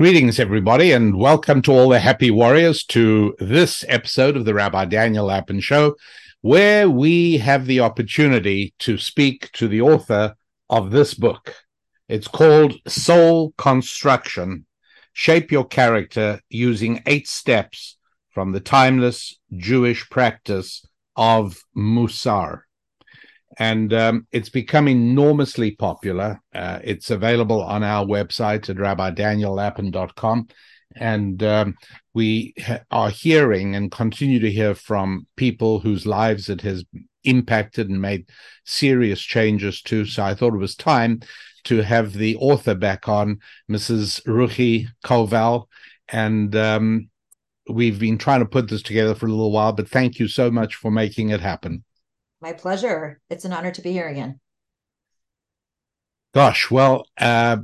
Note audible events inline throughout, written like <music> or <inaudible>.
Greetings, everybody, and welcome to all the happy warriors to this episode of the Rabbi Daniel Lapin Show, where we have the opportunity to speak to the author of this book. It's called Soul Construction Shape Your Character Using Eight Steps from the Timeless Jewish Practice of Mussar and um, it's become enormously popular. Uh, it's available on our website at rabbidaniellapin.com. And um, we ha- are hearing and continue to hear from people whose lives it has impacted and made serious changes to. So I thought it was time to have the author back on, Mrs. Ruchi Koval. And um, we've been trying to put this together for a little while, but thank you so much for making it happen. My pleasure. It's an honor to be here again. Gosh, well, uh,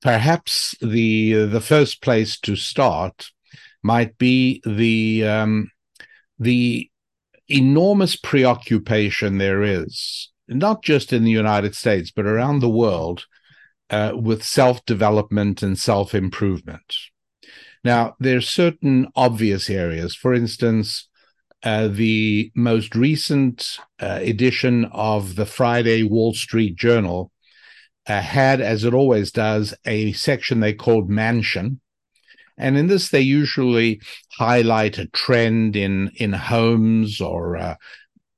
perhaps the the first place to start might be the um, the enormous preoccupation there is, not just in the United States but around the world, uh, with self development and self improvement. Now, there's certain obvious areas. For instance, uh, the most recent uh, edition of the Friday Wall Street Journal uh, had, as it always does, a section they called Mansion. And in this, they usually highlight a trend in, in homes or uh,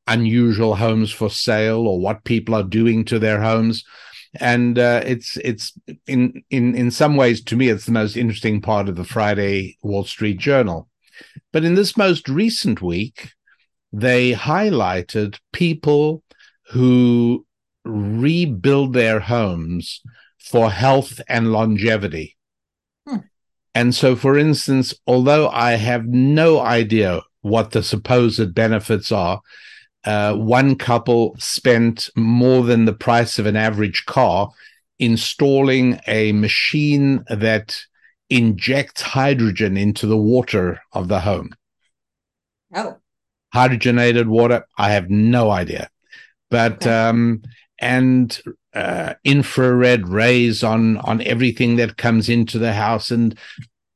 unusual homes for sale or what people are doing to their homes. And uh, it's it's in in in some ways to me it's the most interesting part of the Friday Wall Street Journal but in this most recent week, they highlighted people who rebuild their homes for health and longevity. Hmm. And so, for instance, although I have no idea what the supposed benefits are, uh, one couple spent more than the price of an average car installing a machine that injects hydrogen into the water of the home. Oh. Hydrogenated water, I have no idea. But okay. um and uh, infrared rays on on everything that comes into the house and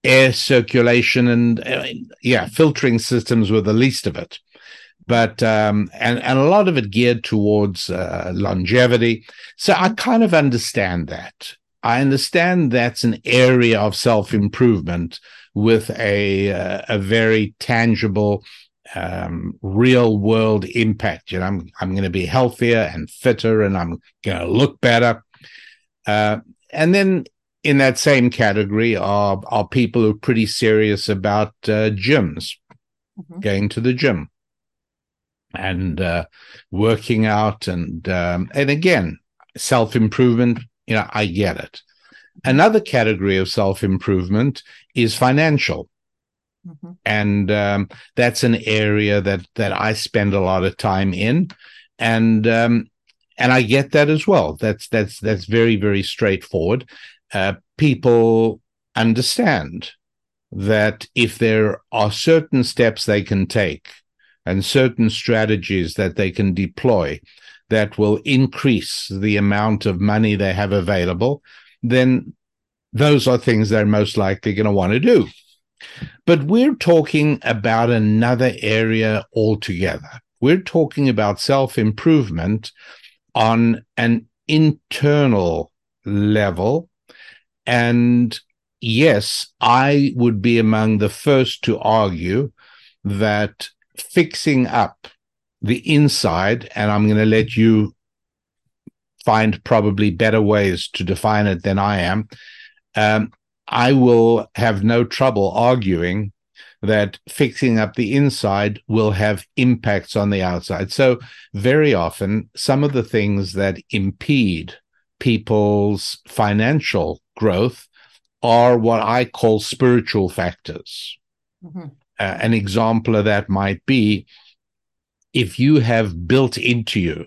air circulation and uh, yeah filtering systems were the least of it but um and and a lot of it geared towards uh, longevity so i kind of understand that I understand that's an area of self improvement with a uh, a very tangible, um, real world impact. You know, I'm I'm going to be healthier and fitter, and I'm going to look better. Uh, and then in that same category are are people who are pretty serious about uh, gyms, mm-hmm. going to the gym, and uh, working out, and um, and again self improvement you know, I get it. Another category of self improvement is financial. Mm-hmm. And um, that's an area that that I spend a lot of time in, and um, and I get that as well. That's that's that's very very straightforward. Uh, people understand that if there are certain steps they can take and certain strategies that they can deploy that will increase the amount of money they have available, then those are things they're most likely going to want to do. But we're talking about another area altogether. We're talking about self improvement on an internal level. And yes, I would be among the first to argue that fixing up the inside, and I'm going to let you find probably better ways to define it than I am. Um, I will have no trouble arguing that fixing up the inside will have impacts on the outside. So, very often, some of the things that impede people's financial growth are what I call spiritual factors. Mm-hmm. Uh, an example of that might be if you have built into you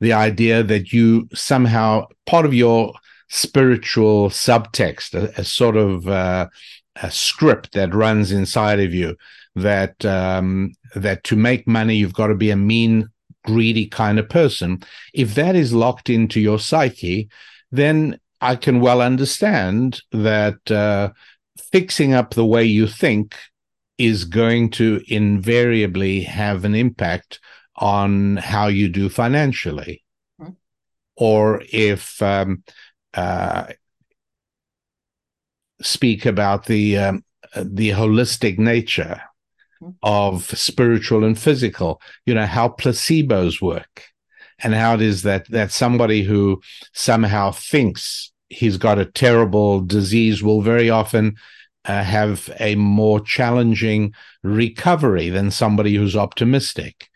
the idea that you somehow part of your spiritual subtext, a, a sort of uh, a script that runs inside of you that um, that to make money you've got to be a mean, greedy kind of person. If that is locked into your psyche, then I can well understand that uh, fixing up the way you think is going to invariably have an impact on how you do financially. Mm-hmm. Or if um, uh, speak about the um, the holistic nature mm-hmm. of spiritual and physical, you know, how placebos work and how it is that that somebody who somehow thinks he's got a terrible disease will very often uh, have a more challenging recovery than somebody who's optimistic.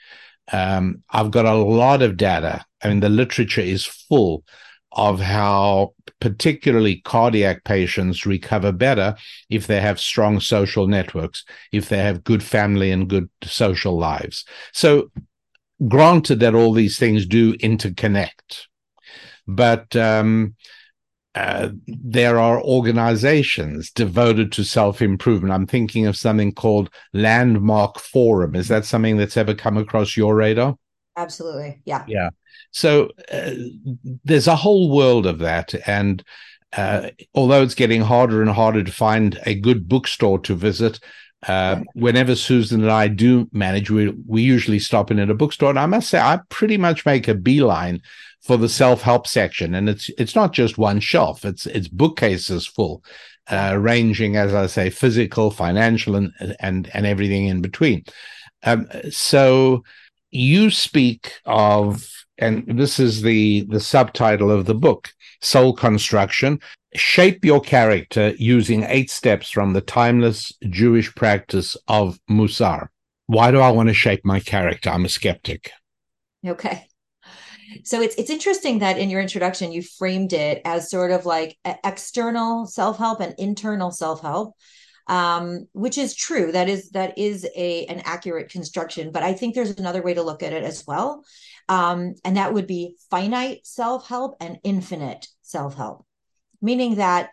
Um, I've got a lot of data. I mean, the literature is full of how particularly cardiac patients recover better if they have strong social networks, if they have good family and good social lives. So, granted that all these things do interconnect, but um, uh, there are organizations devoted to self improvement. I'm thinking of something called Landmark Forum. Is that something that's ever come across your radar? Absolutely. Yeah. Yeah. So uh, there's a whole world of that. And uh, although it's getting harder and harder to find a good bookstore to visit, uh, whenever Susan and I do manage, we we usually stop in at a bookstore, and I must say I pretty much make a beeline for the self help section, and it's it's not just one shelf; it's it's bookcases full, uh, ranging as I say, physical, financial, and and and everything in between. Um, so you speak of, and this is the the subtitle of the book, Soul Construction shape your character using eight steps from the timeless Jewish practice of Mussar. Why do I want to shape my character? I'm a skeptic. Okay. So it's it's interesting that in your introduction you framed it as sort of like external self-help and internal self-help. Um, which is true. That is that is a an accurate construction, but I think there's another way to look at it as well, um, and that would be finite self help and infinite self help meaning that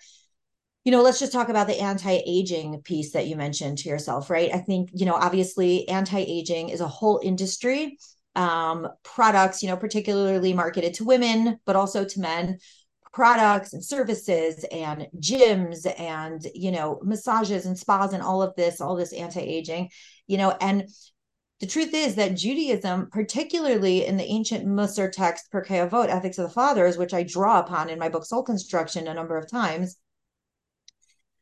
you know let's just talk about the anti-aging piece that you mentioned to yourself right i think you know obviously anti-aging is a whole industry um, products you know particularly marketed to women but also to men products and services and gyms and you know massages and spas and all of this all this anti-aging you know and the truth is that Judaism, particularly in the ancient Mussar text, Pirkei Avot, Ethics of the Fathers, which I draw upon in my book Soul Construction a number of times,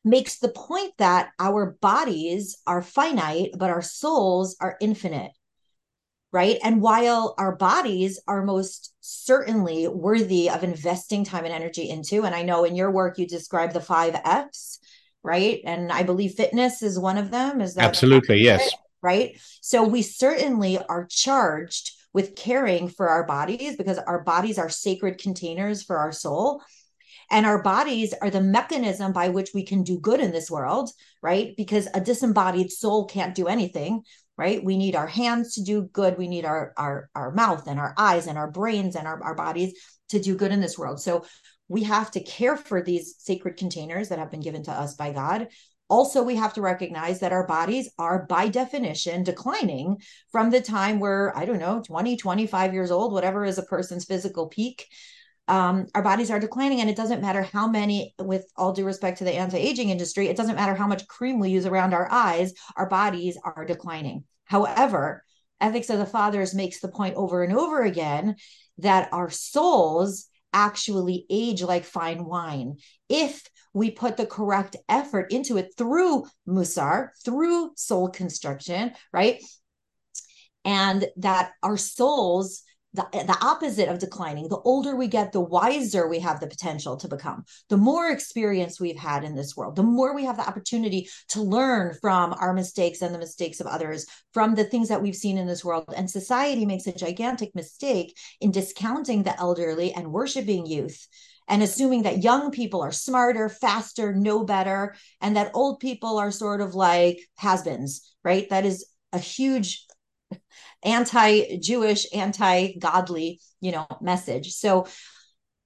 makes the point that our bodies are finite, but our souls are infinite. Right. And while our bodies are most certainly worthy of investing time and energy into, and I know in your work you describe the five F's, right? And I believe fitness is one of them. Is that absolutely yes? right? So we certainly are charged with caring for our bodies because our bodies are sacred containers for our soul. And our bodies are the mechanism by which we can do good in this world, right? Because a disembodied soul can't do anything, right? We need our hands to do good. We need our our our mouth and our eyes and our brains and our, our bodies to do good in this world. So we have to care for these sacred containers that have been given to us by God also, we have to recognize that our bodies are, by definition, declining from the time we're, I don't know, 20, 25 years old, whatever is a person's physical peak. Um, our bodies are declining, and it doesn't matter how many, with all due respect to the anti aging industry, it doesn't matter how much cream we use around our eyes, our bodies are declining. However, Ethics of the Fathers makes the point over and over again that our souls actually age like fine wine if we put the correct effort into it through mussar, through soul construction, right? And that our souls, the, the opposite of declining, the older we get, the wiser we have the potential to become. The more experience we've had in this world, the more we have the opportunity to learn from our mistakes and the mistakes of others, from the things that we've seen in this world. And society makes a gigantic mistake in discounting the elderly and worshiping youth and assuming that young people are smarter, faster, know better, and that old people are sort of like has-beens, right? That is a huge anti-Jewish, anti-godly, you know, message. So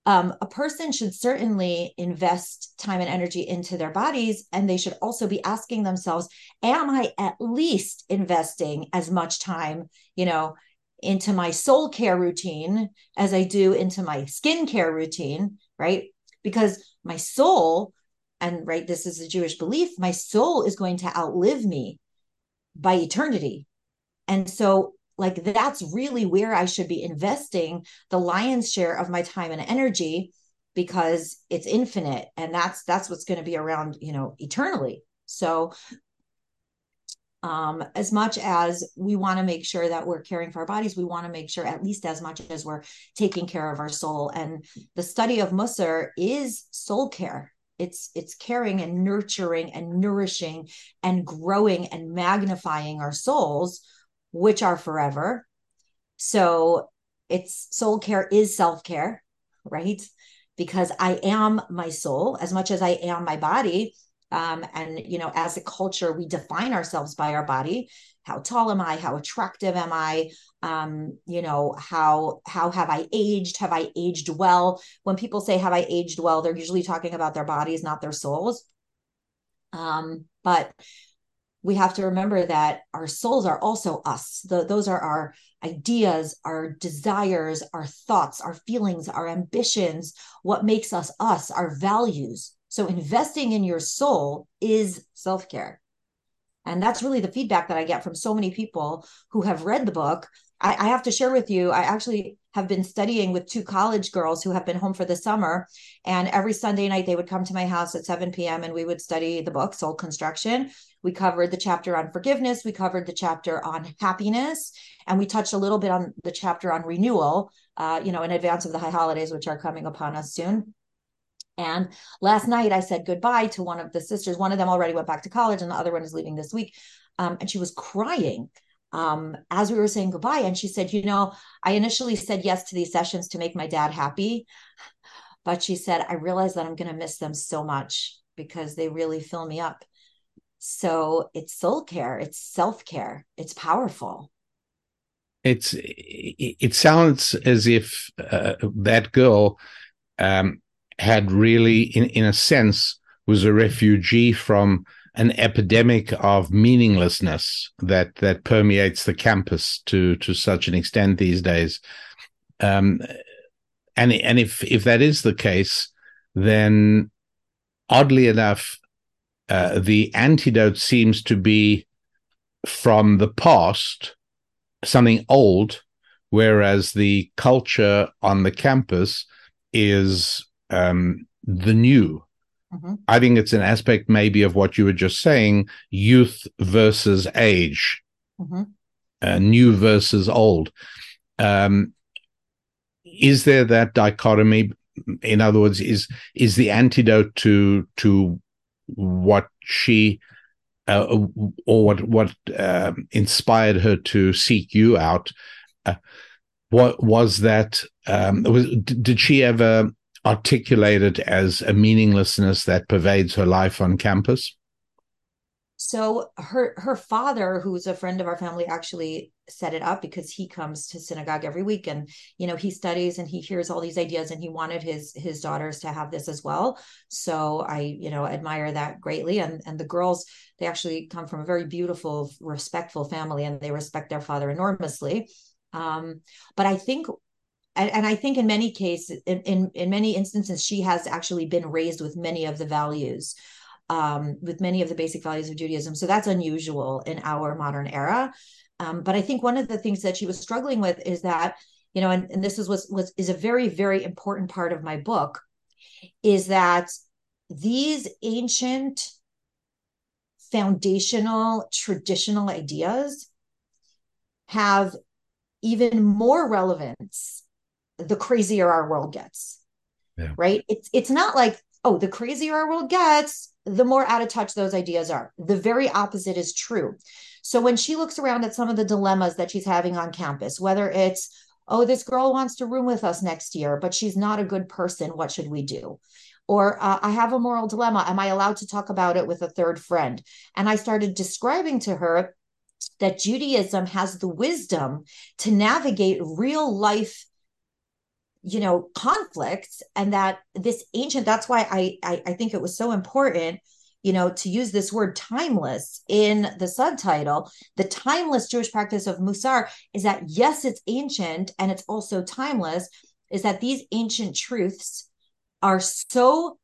um, a person should certainly invest time and energy into their bodies, and they should also be asking themselves, "Am I at least investing as much time, you know, into my soul care routine as I do into my skin care routine?" right? because my soul and right this is a jewish belief my soul is going to outlive me by eternity and so like that's really where i should be investing the lion's share of my time and energy because it's infinite and that's that's what's going to be around you know eternally so um, as much as we want to make sure that we're caring for our bodies, we want to make sure at least as much as we're taking care of our soul. And the study of Mussar is soul care. It's it's caring and nurturing and nourishing and growing and magnifying our souls, which are forever. So it's soul care is self-care, right? Because I am my soul as much as I am my body. Um, and you know as a culture we define ourselves by our body. How tall am i? How attractive am i? Um, you know how how have i aged? Have i aged well? When people say have i aged well? they're usually talking about their bodies not their souls. Um, but we have to remember that our souls are also us the, those are our ideas our desires our thoughts our feelings our ambitions what makes us us our values so investing in your soul is self care. And that's really the feedback that I get from so many people who have read the book. I, I, have to share with you, I actually have been studying with two college girls who have been home for the summer. And every Sunday night, they would come to my house at 7 p.m. and we would study the book, Soul Construction. We covered the chapter on forgiveness, we covered the chapter on happiness, and we touched a little bit on the chapter on renewal, uh, you know, in advance of the high holidays, which are coming upon us soon. And last night I said goodbye to one of the sisters. One of them already went back to college, and the other one is leaving this week. Um, and she was crying um, as we were saying goodbye. And she said, You know, I initially said yes to these sessions to make my dad happy. But she said, I realize that I'm going to miss them so much because they really fill me up. So it's soul care, it's self care, it's powerful. It's it sounds as if uh, that girl um, had really, in, in a sense, was a refugee from an epidemic of meaninglessness that that permeates the campus to to such an extent these days. Um, and and if if that is the case, then oddly enough, uh, the antidote seems to be from the past, something old, whereas the culture on the campus is um, the new. Mm-hmm. I think it's an aspect maybe of what you were just saying youth versus age, mm-hmm. uh, new versus old. Um, is there that dichotomy? In other words, is is the antidote to to what she uh, or what what uh, inspired her to seek you out? Uh, what was that? Um, was did she ever articulated as a meaninglessness that pervades her life on campus? So her her father, who's a friend of our family, actually set it up because he comes to synagogue every week and you know he studies and he hears all these ideas and he wanted his his daughters to have this as well. So I you know admire that greatly and and the girls they actually come from a very beautiful respectful family and they respect their father enormously. Um, but I think and, and I think in many cases, in, in, in many instances, she has actually been raised with many of the values, um, with many of the basic values of Judaism. So that's unusual in our modern era. Um, but I think one of the things that she was struggling with is that, you know, and, and this is was was is a very very important part of my book, is that these ancient foundational traditional ideas have even more relevance the crazier our world gets. Yeah. Right? It's it's not like, oh, the crazier our world gets, the more out of touch those ideas are. The very opposite is true. So when she looks around at some of the dilemmas that she's having on campus, whether it's, oh, this girl wants to room with us next year, but she's not a good person, what should we do? Or uh, I have a moral dilemma. Am I allowed to talk about it with a third friend? And I started describing to her that Judaism has the wisdom to navigate real life you know conflicts and that this ancient that's why I, I i think it was so important you know to use this word timeless in the subtitle the timeless jewish practice of mussar is that yes it's ancient and it's also timeless is that these ancient truths are so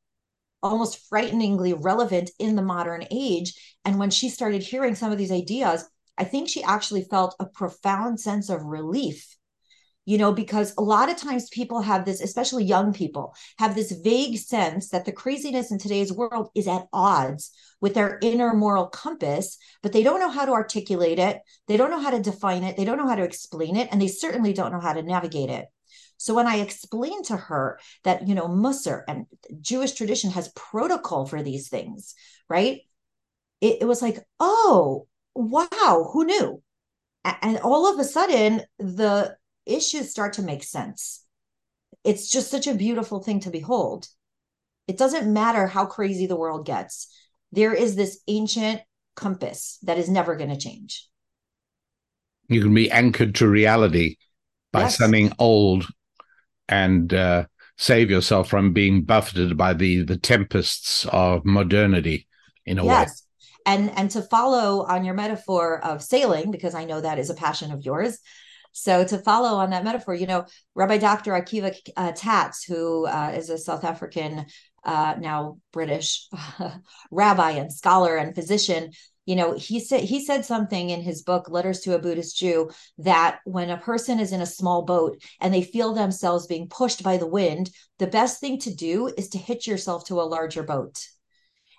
almost frighteningly relevant in the modern age. And when she started hearing some of these ideas, I think she actually felt a profound sense of relief you know, because a lot of times people have this, especially young people, have this vague sense that the craziness in today's world is at odds with their inner moral compass, but they don't know how to articulate it. They don't know how to define it. They don't know how to explain it. And they certainly don't know how to navigate it. So when I explained to her that, you know, Mussar and Jewish tradition has protocol for these things, right? It, it was like, oh, wow, who knew? And all of a sudden, the issues start to make sense. It's just such a beautiful thing to behold. It doesn't matter how crazy the world gets, there is this ancient compass that is never going to change. You can be anchored to reality by yes. something old and uh, save yourself from being buffeted by the the tempests of modernity in a yes. way and and to follow on your metaphor of sailing because i know that is a passion of yours so to follow on that metaphor you know rabbi dr akiva uh, tatz who uh, is a south african uh, now british <laughs> rabbi and scholar and physician you know he said he said something in his book letters to a buddhist jew that when a person is in a small boat and they feel themselves being pushed by the wind the best thing to do is to hitch yourself to a larger boat.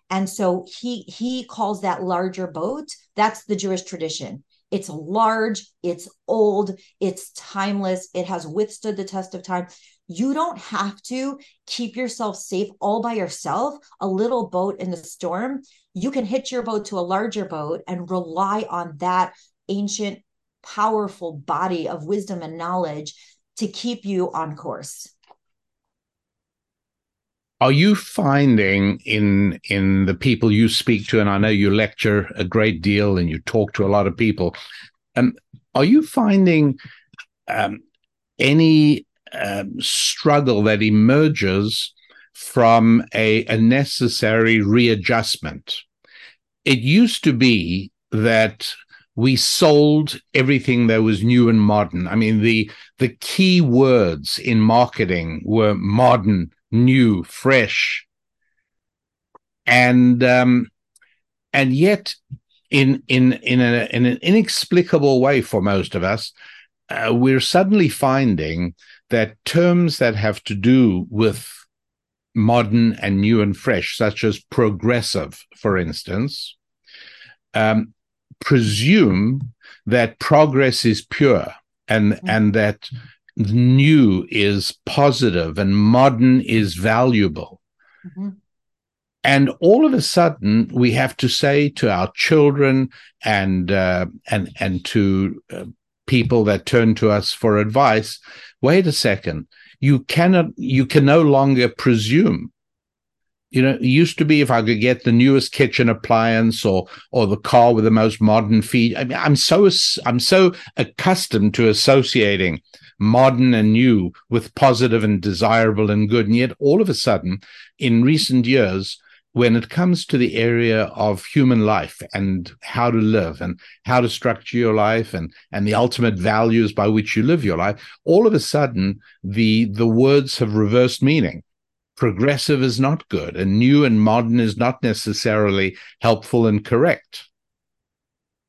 And so he he calls that larger boat that's the jewish tradition it's large it's old it's timeless it has withstood the test of time you don't have to keep yourself safe all by yourself, a little boat in the storm. You can hitch your boat to a larger boat and rely on that ancient, powerful body of wisdom and knowledge to keep you on course. Are you finding in in the people you speak to, and I know you lecture a great deal and you talk to a lot of people, um, are you finding um, any um, struggle that emerges from a, a necessary readjustment. It used to be that we sold everything that was new and modern. I mean, the the key words in marketing were modern, new, fresh, and um, and yet, in in in, a, in an inexplicable way for most of us, uh, we're suddenly finding that terms that have to do with modern and new and fresh, such as progressive, for instance, um, presume that progress is pure and mm-hmm. and that new is positive and modern is valuable. Mm-hmm. And all of a sudden, we have to say to our children and uh, and and to uh, people that turn to us for advice wait a second you cannot you can no longer presume you know it used to be if i could get the newest kitchen appliance or or the car with the most modern feed i mean i'm so i'm so accustomed to associating modern and new with positive and desirable and good. And yet all of a sudden in recent years when it comes to the area of human life and how to live and how to structure your life and and the ultimate values by which you live your life all of a sudden the the words have reversed meaning. Progressive is not good and new and modern is not necessarily helpful and correct.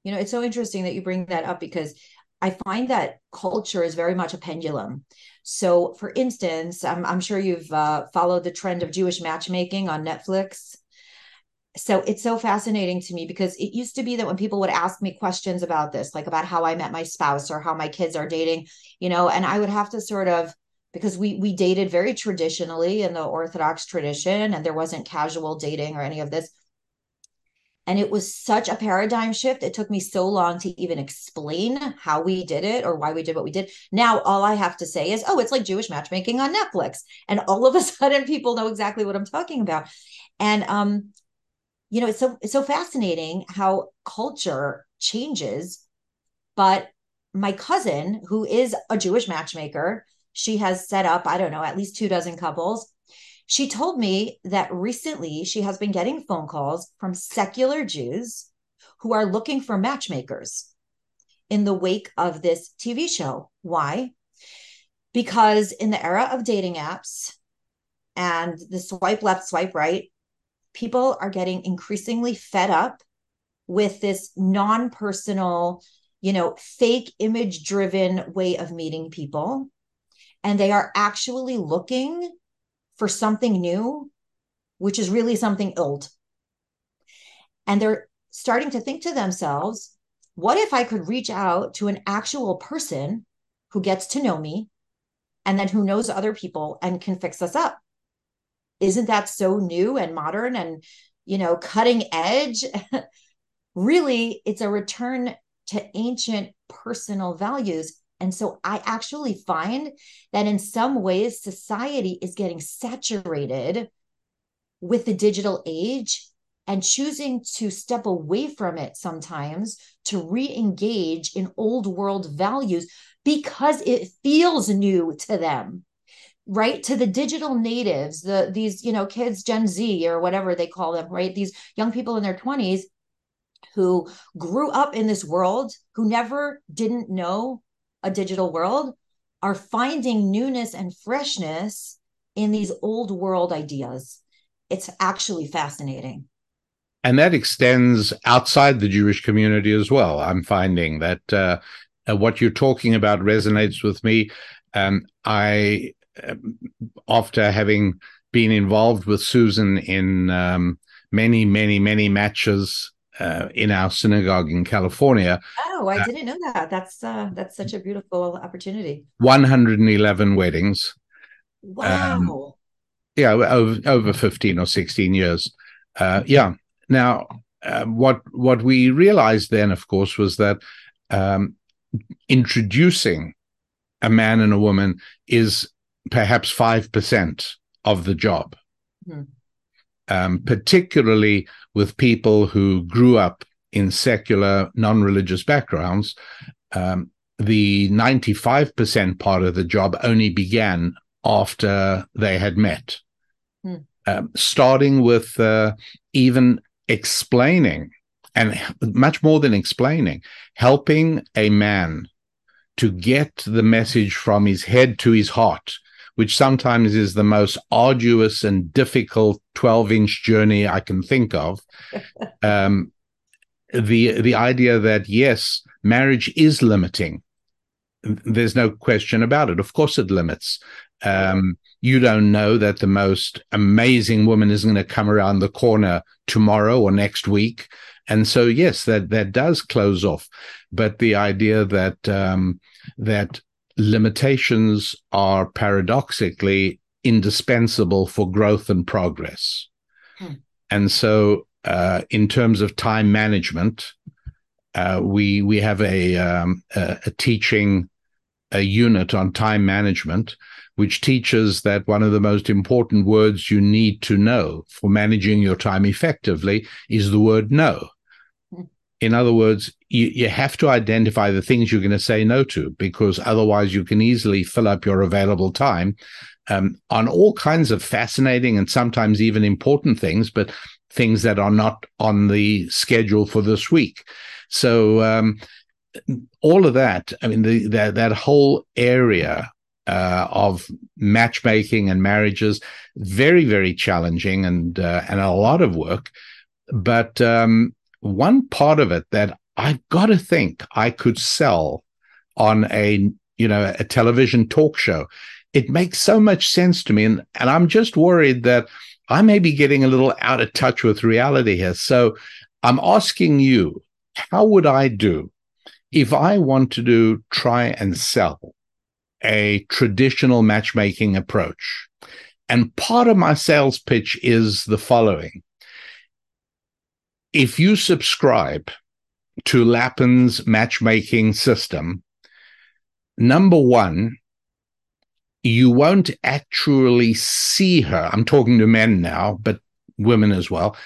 You know it's so interesting that you bring that up because i find that culture is very much a pendulum so, for instance, I'm, I'm sure you've uh, followed the trend of Jewish matchmaking on Netflix. So, it's so fascinating to me because it used to be that when people would ask me questions about this, like about how I met my spouse or how my kids are dating, you know, and I would have to sort of because we we dated very traditionally in the orthodox tradition and there wasn't casual dating or any of this and it was such a paradigm shift. It took me so long to even explain how we did it or why we did what we did. Now, all I have to say is, oh, it's like Jewish matchmaking on Netflix. And all of a <laughs> sudden, people know exactly what I'm talking about. And, um, you know, it's so, it's so fascinating how culture changes. But my cousin, who is a Jewish matchmaker, she has set up, I don't know, at least two dozen couples she told me that recently she has been getting phone calls from secular Jews who are looking for matchmakers in the wake of this TV show. Why? Because in the era of dating apps, and the swipe left, swipe right, people are getting increasingly fed up with this non personal, you know, fake image driven way of meeting people. And they are actually looking for something new, which is really something old. And they're starting to think to themselves, what if I could reach out to an actual person who gets to know me and then who knows other people and can fix us up? Isn't that so new and modern and, you know, cutting edge? <laughs> really, it's a return to ancient personal values. And so I actually find that in some ways, society is getting saturated with the digital age and choosing to step away from it sometimes to re engage in old world values because it feels new to them right? To the digital natives the these you know kids gen z or whatever they call them right? These young people in their 20s who grew up in this world who never didn't know a digital world are finding newness and freshness in these old world ideas it's actually fascinating and that extends outside the Jewish community as well. I'm finding that uh, uh, what you're talking about resonates with me. Um, I, um, after having been involved with Susan in um, many, many, many matches uh, in our synagogue in California. Oh, I uh, didn't know that. That's uh, that's such a beautiful opportunity. 111 weddings. Wow. Um, yeah, over, over 15 or 16 years. Uh, yeah, now, uh, what what we realized then, of course, was that um, introducing a man and a woman is perhaps five percent of the job, mm-hmm. Um, particularly with people who grew up in secular, non-religious backgrounds. Um, the 95% part of the job only began after they had met. Mm. Um, starting with uh, even explaining and much more than explaining, helping a man to get the message from his head to his heart, which sometimes is the most arduous and difficult 12 inch journey I can think of. <laughs> um, the the idea that yes, marriage is limiting. There's no question about it. Of course, it limits. Um, you don't know that the most amazing woman is going to come around the corner tomorrow or next week. And so, yes, that, that does close off. But the idea that, um, that limitations are paradoxically indispensable for growth and progress. Hmm. And so, uh, in terms of time management, uh, we we have a, um, a, a teaching a unit on time management which teaches that one of the most important words you need to know for managing your time effectively is the word no. In other words, you, you have to identify the things you're going to say no to because otherwise you can easily fill up your available time um, on all kinds of fascinating and sometimes even important things, but things that are not on the schedule for this week. So, um, all of that, I mean, the, that, that whole area uh, of matchmaking and marriages. Very, very challenging and uh, and a lot of work. But um, one part of it that I've got to think I could sell on a you know a television talk show. It makes so much sense to me, and and I'm just worried that I may be getting a little out of touch with reality here. So I'm asking you, how would I do if I want to do try and sell a traditional matchmaking approach. And part of my sales pitch is the following. If you subscribe to Lapin's matchmaking system, number one, you won't actually see her. I'm talking to men now, but women as well.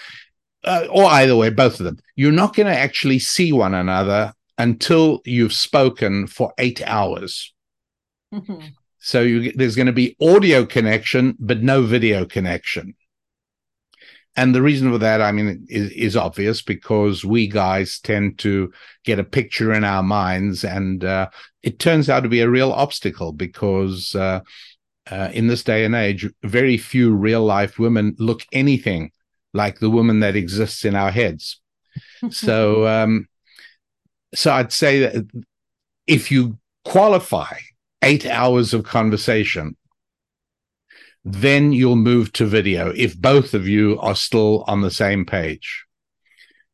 Uh, or either way, both of them. You're not going to actually see one another until you've spoken for eight hours. Mm-hmm. So you, there's going to be audio connection, but no video connection. And the reason for that, I mean, is, is obvious because we guys tend to get a picture in our minds, and uh, it turns out to be a real obstacle because uh, uh, in this day and age, very few real life women look anything like the woman that exists in our heads. <laughs> so, um, so I'd say that if you qualify eight hours of conversation, then you'll move to video if both of you are still on the same page.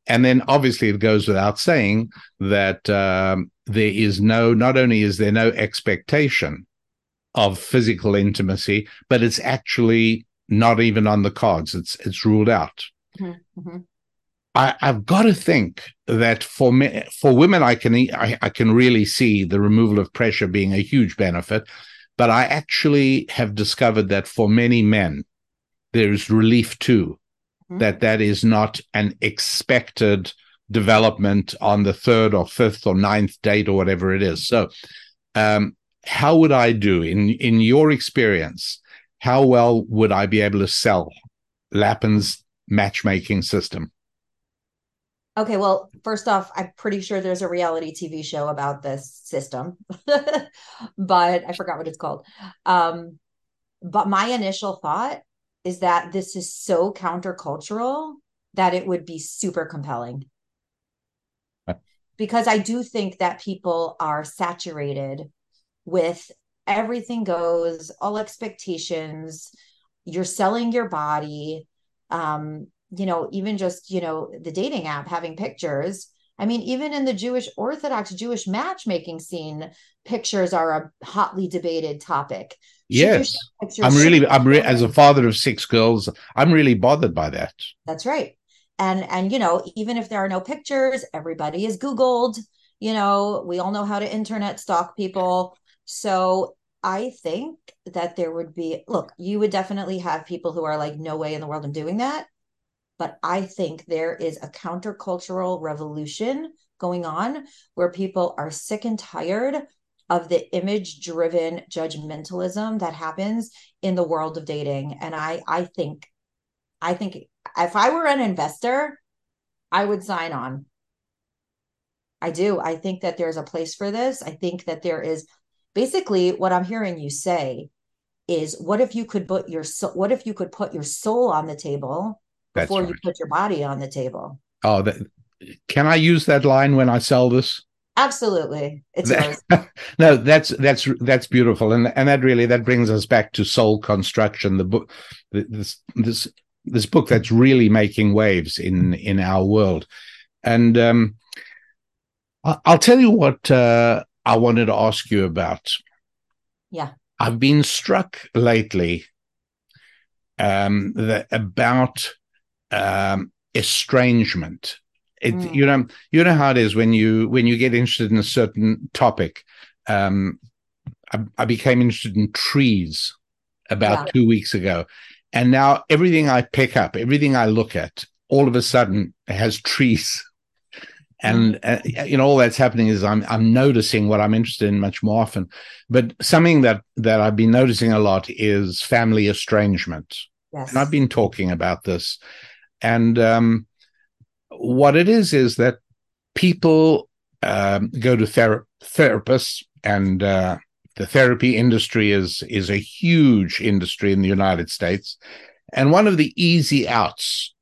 And then obviously it goes without saying that um, there is no, not only is there no expectation of physical intimacy, but it's actually not even on the cards. It's it's ruled out. Mm-hmm. I, have got to think that for me, for women, I can I, I can really see the removal of pressure being a huge benefit. But I actually have discovered that for many men, there is relief too, mm-hmm. that that is not an expected development on the third or fifth or ninth date or whatever it is. So, um, how would I do in in your experience? How well would I be able to sell Lapin's matchmaking system? Okay, well, first off, I'm pretty sure there's a reality TV show about this system, <laughs> but I forgot what it's called. Um, but my initial thought is that this is so countercultural that it would be super compelling. Because I do think that people are saturated with everything goes, all expectations, you're selling your body. Um, you know, even just, you know, the dating app having pictures. I mean, even in the Jewish Orthodox Jewish matchmaking scene, pictures are a hotly debated topic. Yes. I'm really, I'm re- as a father of six girls, I'm really bothered by that. That's right. And, and, you know, even if there are no pictures, everybody is Googled, you know, we all know how to internet stalk people. So I think that there would be, look, you would definitely have people who are like, no way in the world I'm doing that. But I think there is a countercultural revolution going on where people are sick and tired of the image driven judgmentalism that happens in the world of dating. And i i think i think if i were an investor i would sign on. I do. I think that there's a place for this. I think that there is basically what i'm hearing you say is what if you could put your so- what if you could put your soul on the table before right. you put your body on the table. Oh, that, can I use that line when I sell this? Absolutely, it's yours. <laughs> no, that's that's that's beautiful, and and that really that brings us back to soul construction. The book, this this this book that's really making waves in in our world, and um, I'll tell you what uh, I wanted to ask you about. Yeah, I've been struck lately um, that about um, estrangement. It, mm. You know, you know how it is when you when you get interested in a certain topic. Um, I, I became interested in trees about yeah. two weeks ago, and now everything I pick up, everything I look at, all of a sudden has trees. And mm. uh, you know all that's happening is I'm I'm noticing what I'm interested in much more often, but something that that I've been noticing a lot is family estrangement. Yes. And I've been talking about this and um, what it is is that people um, go to ther- therapists, and uh, the therapy industry is is a huge industry in the United States. And one of the easy outs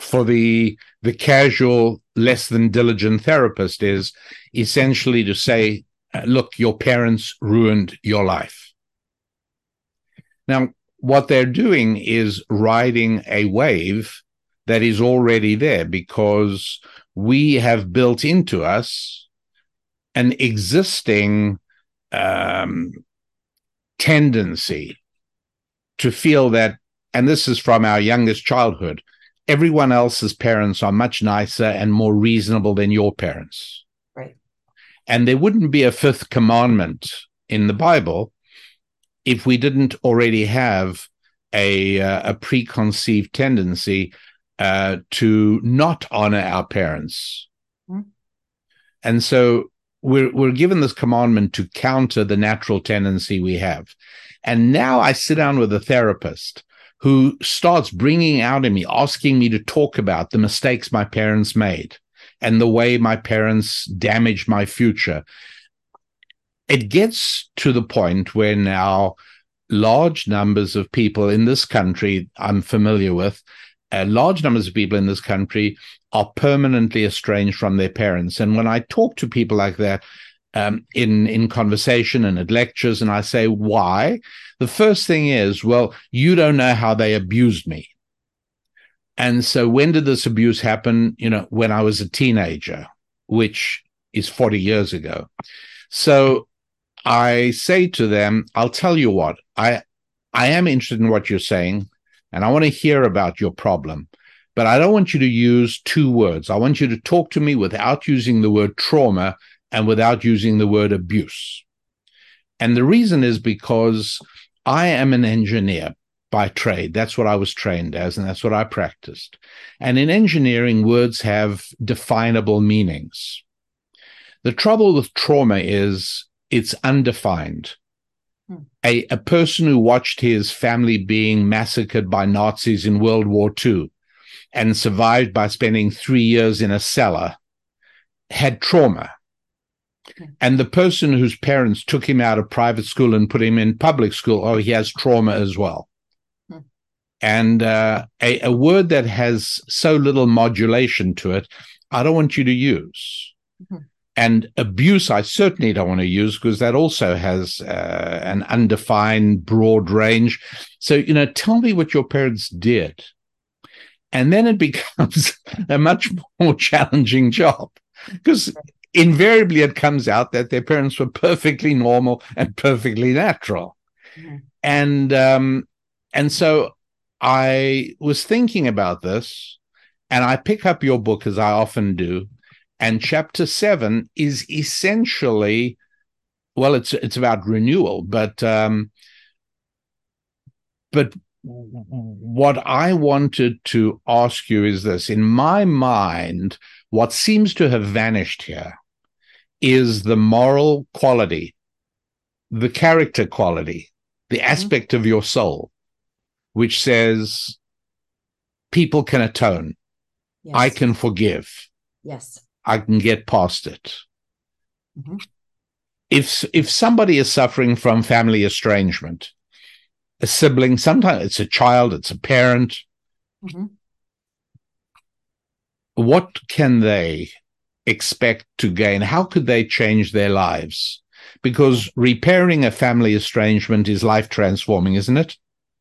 for the the casual, less than diligent therapist is essentially to say, uh, "Look, your parents ruined your life." Now, what they're doing is riding a wave that is already there because we have built into us an existing um, tendency to feel that, and this is from our youngest childhood, everyone else's parents are much nicer and more reasonable than your parents. Right. And there wouldn't be a fifth commandment in the Bible if we didn't already have a, uh, a preconceived tendency uh, to not honor our parents. Mm-hmm. And so we're, we're given this commandment to counter the natural tendency we have. And now I sit down with a therapist who starts bringing out in me, asking me to talk about the mistakes my parents made and the way my parents damaged my future. It gets to the point where now large numbers of people in this country I'm familiar with, uh, large numbers of people in this country are permanently estranged from their parents. And when I talk to people like that um, in in conversation and at lectures, and I say why, the first thing is, well, you don't know how they abused me. And so, when did this abuse happen? You know, when I was a teenager, which is 40 years ago. So I say to them, I'll tell you what, I I am interested in what you're saying, and I want to hear about your problem. But I don't want you to use two words. I want you to talk to me without using the word trauma and without using the word abuse. And the reason is because I am an engineer by trade. That's what I was trained as, and that's what I practiced. And in engineering, words have definable meanings. The trouble with trauma is it's undefined. A, a person who watched his family being massacred by Nazis in World War II and survived by spending three years in a cellar had trauma. And the person whose parents took him out of private school and put him in public school, oh, he has trauma as well. Hmm. And uh, a, a word that has so little modulation to it, I don't want you to use. Mm-hmm. And abuse, I certainly don't want to use because that also has uh, an undefined broad range. So, you know, tell me what your parents did. And then it <laughs> becomes a much more challenging job because invariably it comes out that their parents were perfectly normal and perfectly natural. Mm-hmm. And, um, and so I was thinking about this and I pick up your book as I often do and chapter seven is essentially, well, it's it's about renewal, but um, but what I wanted to ask you is this: in my mind, what seems to have vanished here is the moral quality, the character quality, the mm-hmm. aspect of your soul, which says people can atone. Yes. I can forgive. Yes. I can get past it. Mm-hmm. If if somebody is suffering from family estrangement, a sibling, sometimes it's a child, it's a parent. Mm-hmm. What can they expect to gain? How could they change their lives? Because repairing a family estrangement is life transforming, isn't it?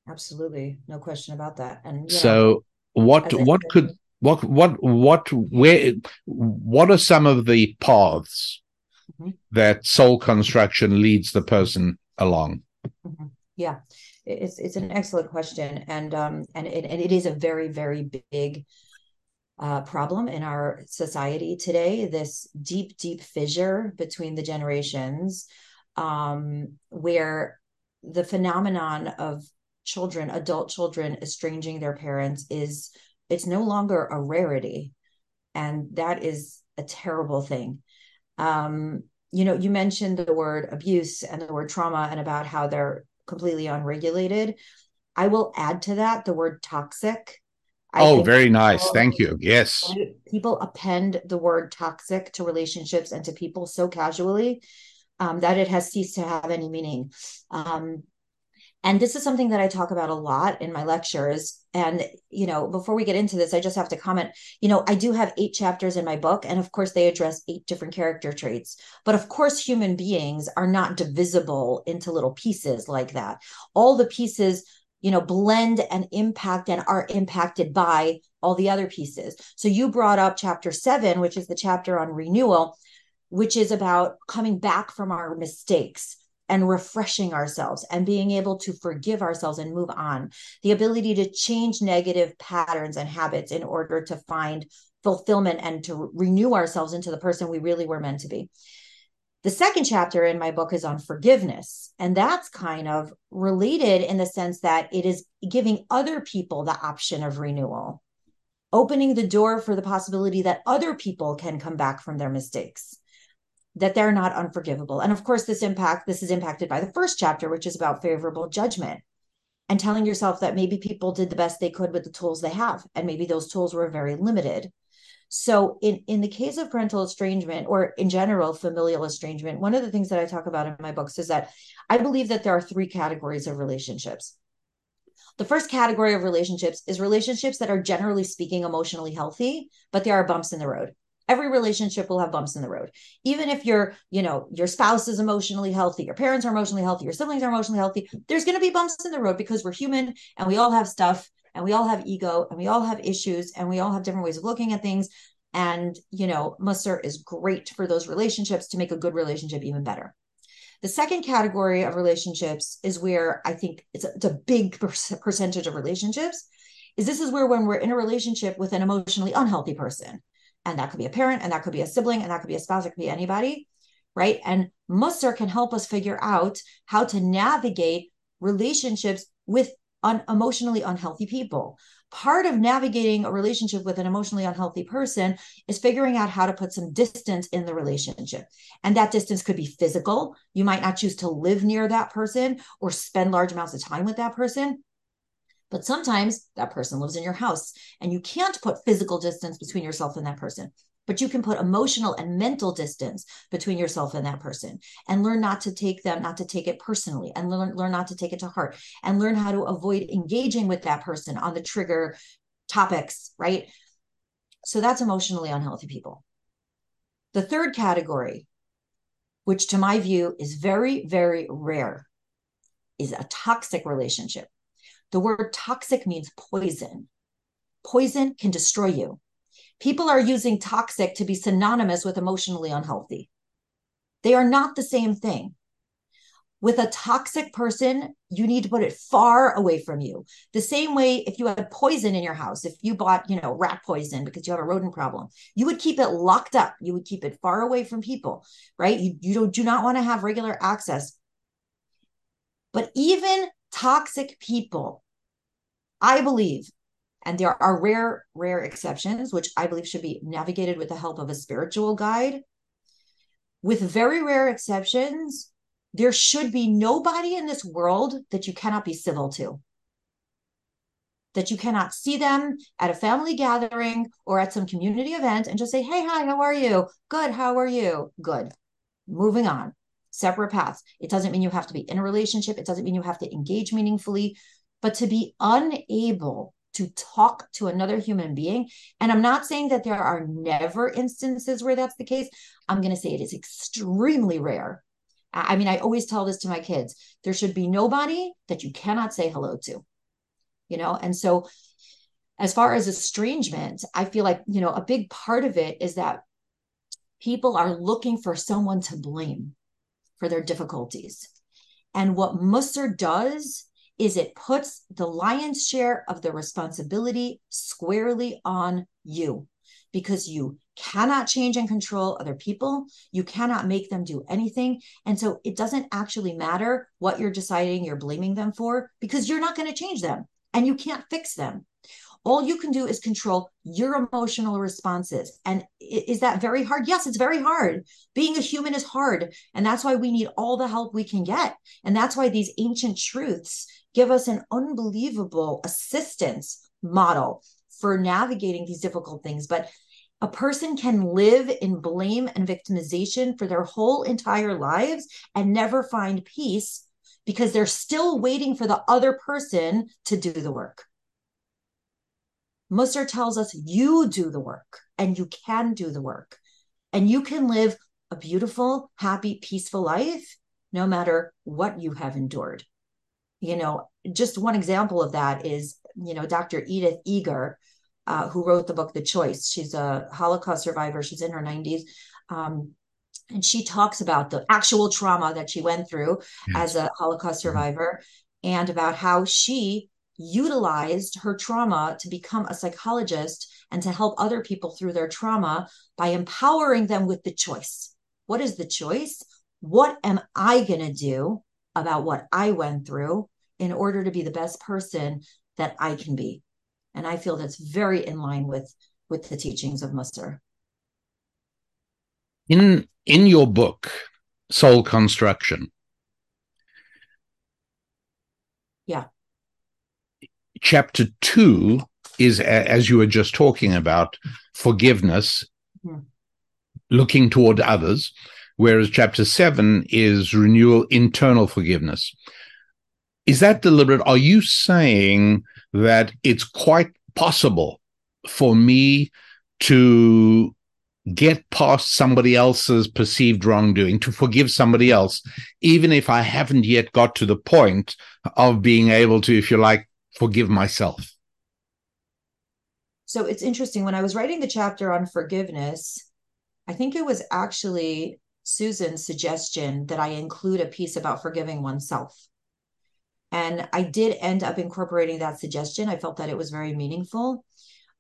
Absolutely, no question about that. And so, know, what what could what what what where what are some of the paths mm-hmm. that soul construction leads the person along mm-hmm. yeah it's it's an excellent question and um and it, and it is a very very big uh, problem in our society today this deep deep fissure between the generations um where the phenomenon of children adult children estranging their parents is it's no longer a rarity. And that is a terrible thing. Um, you know you mentioned the word abuse and the word trauma and about how they're completely unregulated. I will add to that the word toxic. I oh very nice. people, thank you. Yes. people append the word toxic to relationships and to people so casually um, that it has ceased to have any meaning. Um, and this is something that i talk about a lot in my lectures. And you know before we get into this i just have to comment you know i do have eight chapters in my book and of course they address eight different character traits. But of course human beings are not divisible into little pieces like that. All the pieces you know blend and impact and are impacted by all the other pieces. So you brought up chapter 7 which is the chapter on renewal which is about coming back from our mistakes and refreshing ourselves and being able to forgive ourselves and move on. The ability to change negative patterns and habits in order to find fulfillment and to renew ourselves into the person we really were meant to be. The second chapter in my book is on forgiveness. And that's kind of related in the sense that it is giving other people the option of renewal, opening the door for the possibility that other people can come back from their mistakes that they're not unforgivable. And of course, this impact this is impacted by the first chapter, which is about favorable judgment and telling yourself that maybe people did the best they could with the tools they have, and maybe those tools were very limited. So in in the case of parental estrangement or in general familial estrangement, one of the things that I talk about in my books is that I believe that there are three categories of relationships. The first category of relationships is relationships that are generally speaking emotionally healthy, but there are bumps in the road. Every relationship will have bumps in the road. Even if your, you know, your spouse is emotionally healthy, your parents are emotionally healthy, your siblings are emotionally healthy, there's going to be bumps in the road because we're human and we all have stuff and we all have ego and we all have issues and we all have different ways of looking at things. And you know Mussar is great for those relationships to make a good relationship even better. The second category of relationships is where i think it's a, it's a big percentage of relationships is this is where when we're in a relationship with an emotionally unhealthy person and that could be a parent and that could be a sibling and that could be a spouse it could be anybody right and Mussar can help us figure out how to navigate relationships with un- emotionally unhealthy people. Part of navigating a relationship with an emotionally unhealthy person is figuring out how to put some distance in the relationship. And that distance could be physical. You might not choose to live near that person or spend large amounts of time with that person. But sometimes that person lives in your house and you can't put physical distance between yourself and that person but you can put emotional and mental distance between yourself and that person and learn not to take them not to take it personally and learn learn not to take it to heart and learn how to avoid engaging with that person on the trigger topics right? So that's emotionally unhealthy people. The third category which to my view is very very rare is a toxic relationship the word toxic means poison poison can destroy you People are using toxic to be synonymous with emotionally unhealthy. They are not the same thing. With a toxic person, you need to put it far away from you. The same way if you had poison in your house, if you bought, you know, rat poison because you have a rodent problem, you would keep it locked up. You would keep it far away from people, right? You, you don't, do not want to have regular access. But even toxic people, I believe, and there are rare, rare exceptions, which I believe should be navigated with the help of a spiritual guide. With very rare exceptions, there should be nobody in this world that you cannot be civil to. That you cannot see them at a family gathering or at some community event and just say, Hey, hi, how are you? Good, how are you? Good. Moving on. Separate paths. It doesn't mean you have to be in a relationship, it doesn't mean you have to engage meaningfully, but to be unable to talk to another human being. And I'm not saying that there are never instances where that's the case. I'm going to say it is extremely rare. I mean, I always tell this to my kids there should be nobody that you cannot say hello to, you know? And so, as far as estrangement, I feel like, you know, a big part of it is that people are looking for someone to blame for their difficulties. And what Mussar does is it puts the lion's share of the responsibility squarely on you because you cannot change and control other people. You cannot make them do anything. And so it doesn't actually matter what you're deciding you're blaming them for because you're not going to change them and you can't fix them. All you can do is control your emotional responses. And is that very hard? Yes, it's very hard. Being a human is hard. And that's why we need all the help we can get. And that's why these ancient truths give us an unbelievable assistance model for navigating these difficult things. But a person can live in blame and victimization for their whole entire lives and never find peace because they're still waiting for the other person to do the work. Mussar tells us you do the work and you can do the work and you can live a beautiful, happy, peaceful life no matter what you have endured you know, just one example of that is, you know, Dr. Edith Eger, uh, who wrote the book The Choice. She's a Holocaust survivor. She's in her 90s. Um, and she talks about the actual trauma that she went through yes. as a Holocaust mm-hmm. survivor and about how she utilized her trauma to become a psychologist and to help other people through their trauma by empowering them with the choice. What is the choice? What am I going to do about what I went through in order to be the best person that I can be. And I feel that's very in line with with the teachings of Mussar. In in your book, Soul Construction. Yeah. Chapter two is, as you were just talking about, forgiveness, mm-hmm. looking toward others, whereas chapter seven is renewal, internal forgiveness. Is that deliberate? Are you saying that it's quite possible for me to get past somebody else's perceived wrongdoing, to forgive somebody else, even if I haven't yet got to the point of being able to, if you like, forgive myself. So it's interesting. When I was writing the chapter on forgiveness, I think it was actually Susan's suggestion that I include a piece about forgiving oneself. And I did end up incorporating that suggestion. I felt that it was very meaningful.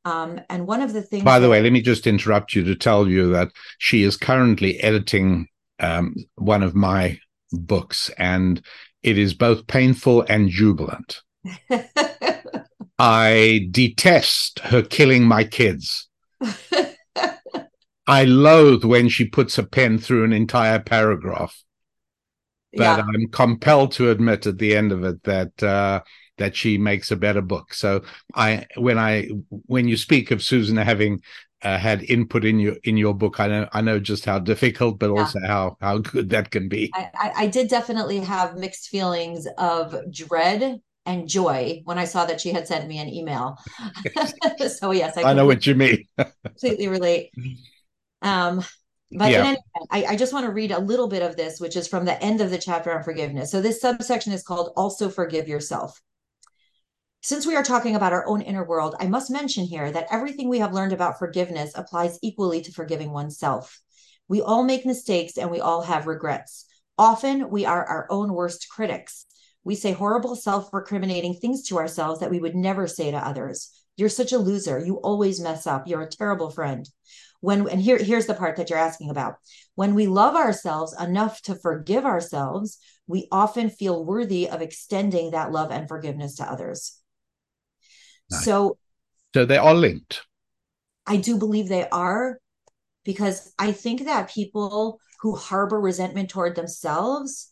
Um, and one of the things. By the that- way, let me just interrupt you to tell you that she is currently editing um, one of my books, and it is both painful and jubilant. I detest her killing my kids. <laughs> I loathe when she puts a pen through an entire paragraph. But yeah. I'm compelled to admit at the end of it that uh, that she makes a better book. So I when I when you speak of Susan having uh, had input in your in your book, I know I know just how difficult, but yeah. also how how good that can be. I, I did definitely have mixed feelings of dread and joy when I saw that she had sent me an email. <laughs> so yes, I, I know what you mean. completely relate. Um, but yeah. Event, I, I, just want to read a little bit of this, which is from the end of the chapter on forgiveness. So this subsection is called "Also Forgive Yourself." Since we are talking about our own inner world, I must mention here that everything we have learned about forgiveness applies equally to forgiving oneself. We all make mistakes and we all have regrets. Often we are our own worst critics. We say horrible, self recriminating things to ourselves that we would never say to others. You're such a loser. You always mess up. You're a terrible friend. When and here here's the part that you're asking about. When we love ourselves enough to forgive ourselves, we often feel worthy of extending that love and forgiveness to others. Nice. So, so they are linked. I do believe they are because I think that people who harbor resentment toward themselves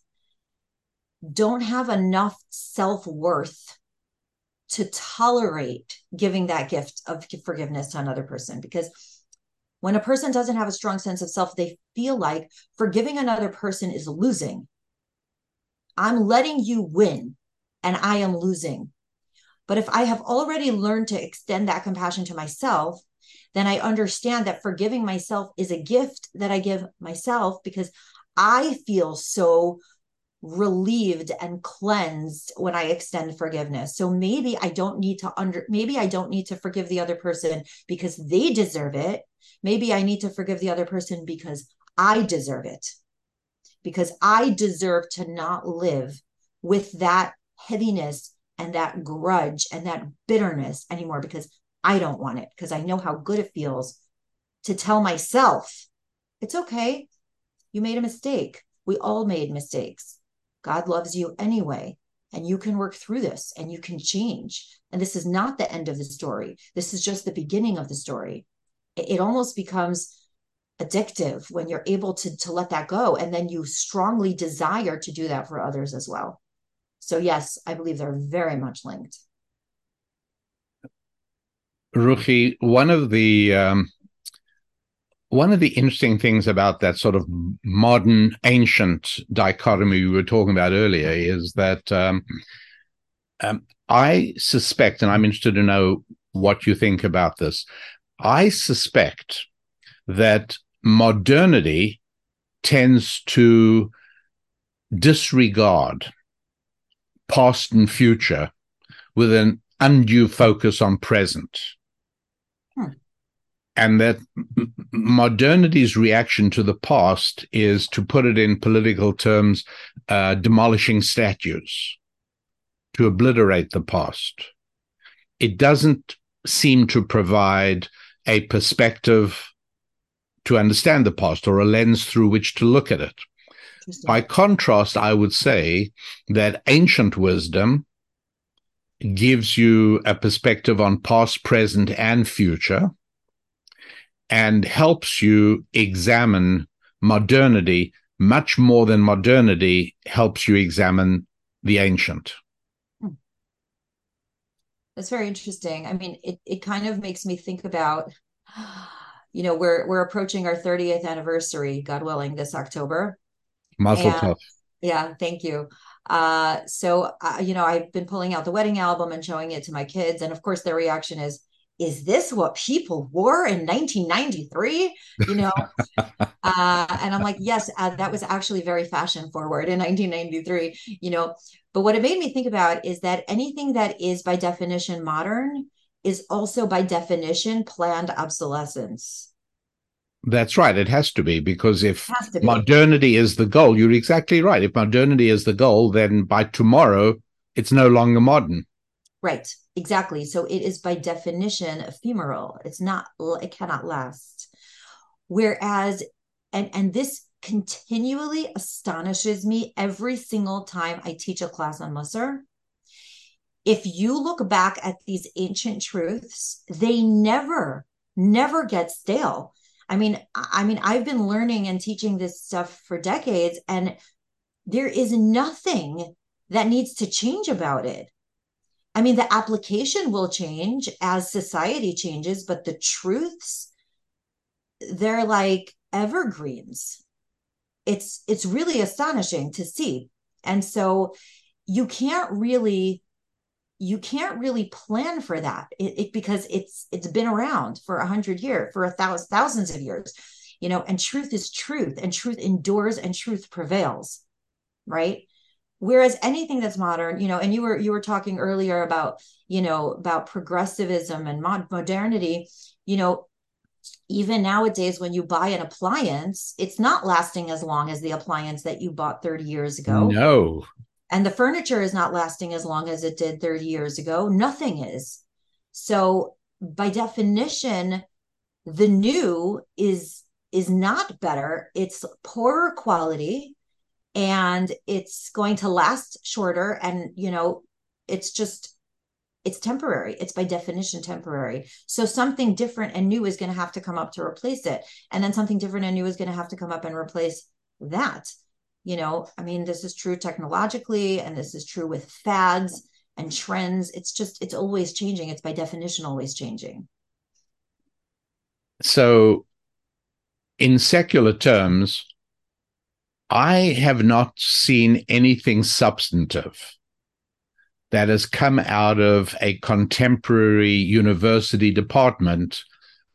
don't have enough self worth to tolerate giving that gift of forgiveness to another person. Because when a person doesn't have a strong sense of self, they feel like forgiving another person is losing. I'm letting you win and I am losing. But if I have already learned to extend that compassion to myself, then I understand that forgiving myself is a gift that I give myself because I feel so relieved and cleansed when I extend forgiveness. So maybe I don't need to under maybe I don't need to forgive the other person because they deserve it. Maybe I need to forgive the other person because I deserve it. Because I deserve to not live with that heaviness and that grudge and that bitterness anymore because I don't want it because I know how good it feels to tell myself, it's okay. You made a mistake. We all made mistakes. God loves you anyway. And you can work through this and you can change. And this is not the end of the story. This is just the beginning of the story. It, almost becomes addictive when you're able to, to let that go. And then you strongly desire to do that for others as well. So, yes, I believe they're very much linked. Ruchi, one of the um, one of the interesting things about that sort of modern ancient dichotomy we were talking about earlier is that um, um, I suspect, and I'm interested to know what you think about this. I suspect that modernity tends to disregard past and future with an undue focus on present. And that modernity's reaction to the past is, to put it in political terms, uh, demolishing statues, to obliterate the past. It doesn't seem to provide a perspective to understand the past or a lens through which to look at it. By contrast, I would say that ancient wisdom gives you a perspective on past, present, and future and helps you examine modernity much more than modernity helps you examine the ancient. That's very interesting. I mean, it, it kind of makes me think about, you know, we're we're approaching our 30th anniversary, God willing, this October. Mazel tov. Yeah, thank you. Uh, so uh, you know, I've been pulling out the wedding album and showing it to my kids, and of course, their reaction is, "Is this what people wore in 1993?" You know, <laughs> uh, and I'm like, "Yes, uh, that was actually very fashion forward in 1993." You know, but what it made me think about is that anything that is by definition modern is also by definition planned obsolescence. That's right. It has to be because if be. modernity is the goal, you're exactly right. If modernity is the goal, then by tomorrow, it's no longer modern. Right. Exactly. So it is by definition ephemeral. It's not, it cannot last. Whereas, and, and this continually astonishes me every single time I teach a class on Mussar. If you look back at these ancient truths, they never, never get stale. I mean, I mean, I've been learning and teaching this stuff for decades, and there is nothing that needs to change about it. I mean, the application will change as society changes, but the truths, they're like evergreens. It's it's really astonishing to see. And so you can't really you can't really plan for that. It, it because it's it's been around for a hundred years for a thousand thousands of years you know and truth is truth and truth endures and truth prevails right whereas anything that's modern you know and you were you were talking earlier about you know about progressivism and mod- modernity you know even nowadays when you buy an appliance it's not lasting as long as the appliance that you bought 30 years ago. No. And the furniture is not lasting as long as it did 30 years ago. Nothing is. So by definition the new is is not better. It's poorer quality and it's going to last shorter and you know it's just it's temporary. It's by definition temporary. So something different and new is going to have to come up to replace it. And then something different and new is going to have to come up and replace that. You know, I mean, this is true technologically and this is true with fads and trends. It's just, it's always changing. It's by definition always changing. So, in secular terms, I have not seen anything substantive that has come out of a contemporary university department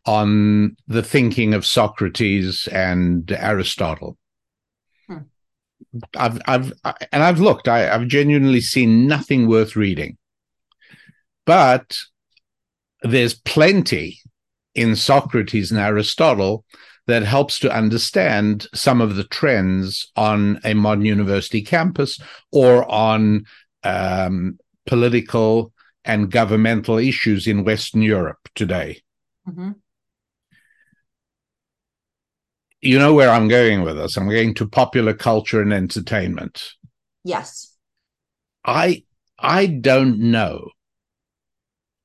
on the thinking of Socrates and Aristotle. Hmm. I've, I've, and I've looked. I, I've genuinely seen nothing worth reading, but there's plenty in Socrates and Aristotle that helps to understand some of the trends on a modern university campus or on um, political and governmental issues in Western Europe today. Mm-hmm. You know where I'm going with this. I'm going to popular culture and entertainment. Yes. I I don't know.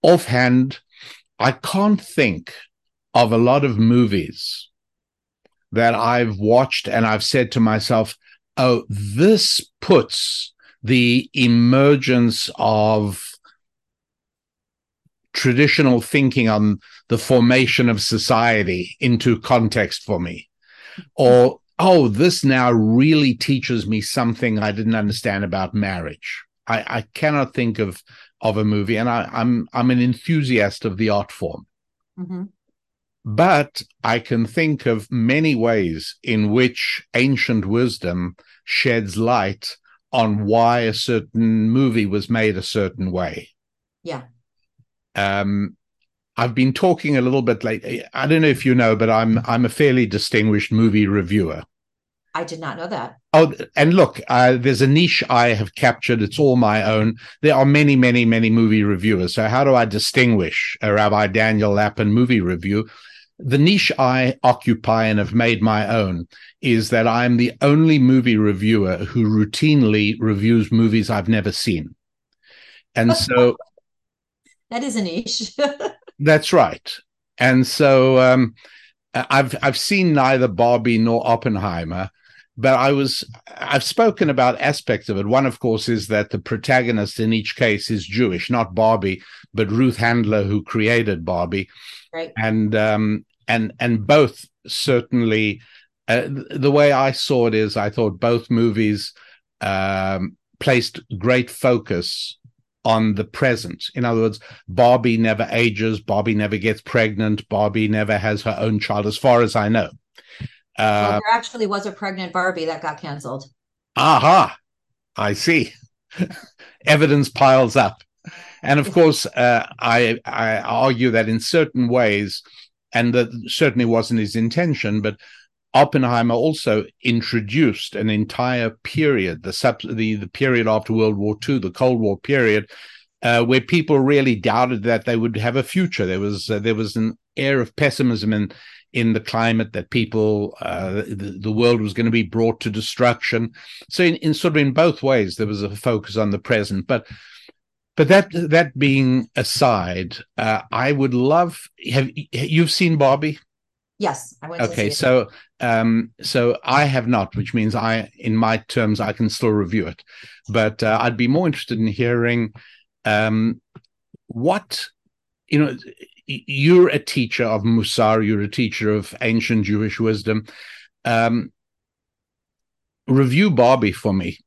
Offhand, I can't think of a lot of movies that I've watched and I've said to myself, oh, this puts the emergence of traditional thinking on the formation of society into context for me. Or oh this now really teaches me something i didn't understand about marriage. I, I cannot think of of a movie and I, am I'm, I'm an enthusiast of the art form. Mm-hmm. But i can think of many ways in which ancient wisdom sheds light on why a certain movie was made a certain way. Yeah. Um, I've been talking a little bit lately. I don't know if you know, but I'm I'm a fairly distinguished movie reviewer. I did not know that. Oh, and look, uh, there's a niche I have captured. It's all my own. There are many, many, many movie reviewers. So how do I distinguish a Rabbi Daniel Lapin movie review? The niche I occupy and have made my own is that I'm the only movie reviewer who routinely reviews movies I've never seen. And so that is a niche. <laughs> that's right. And so um, I've I've seen neither Barbie nor Oppenheimer, but I was I've spoken about aspects of it. One, of course, is that the protagonist in each case is Jewish, not Barbie, but Ruth Handler, who created Barbie, right? And um, and and both certainly. Uh, the way I saw it is, I thought both movies um, placed great focus on the present. In other words, Barbie never ages, Barbie never gets pregnant, Barbie never has her own child, as far as I know. Uh, well, there actually was a pregnant Barbie that got canceled. Aha, I see. <laughs> Evidence piles up. And of course, uh, I, I argue that in certain ways, and that certainly wasn't his intention, but Oppenheimer also introduced an entire period, the sub, the, the period after World War II, the Cold War period, uh, where people really doubted that they would have a future. There was uh, there was an air of pessimism in in the climate that people uh, the, the, world was going to be brought to destruction. So in, in sort of in both ways, there was a focus on the present, but. But that that being aside, uh, I would love have you've seen Barbie? Yes, I went. Okay, so um, so I have not, which means I, in my terms, I can still review it. But uh, I'd be more interested in hearing um, what you know. You're a teacher of Mussar. You're a teacher of ancient Jewish wisdom. Um, review Barbie for me.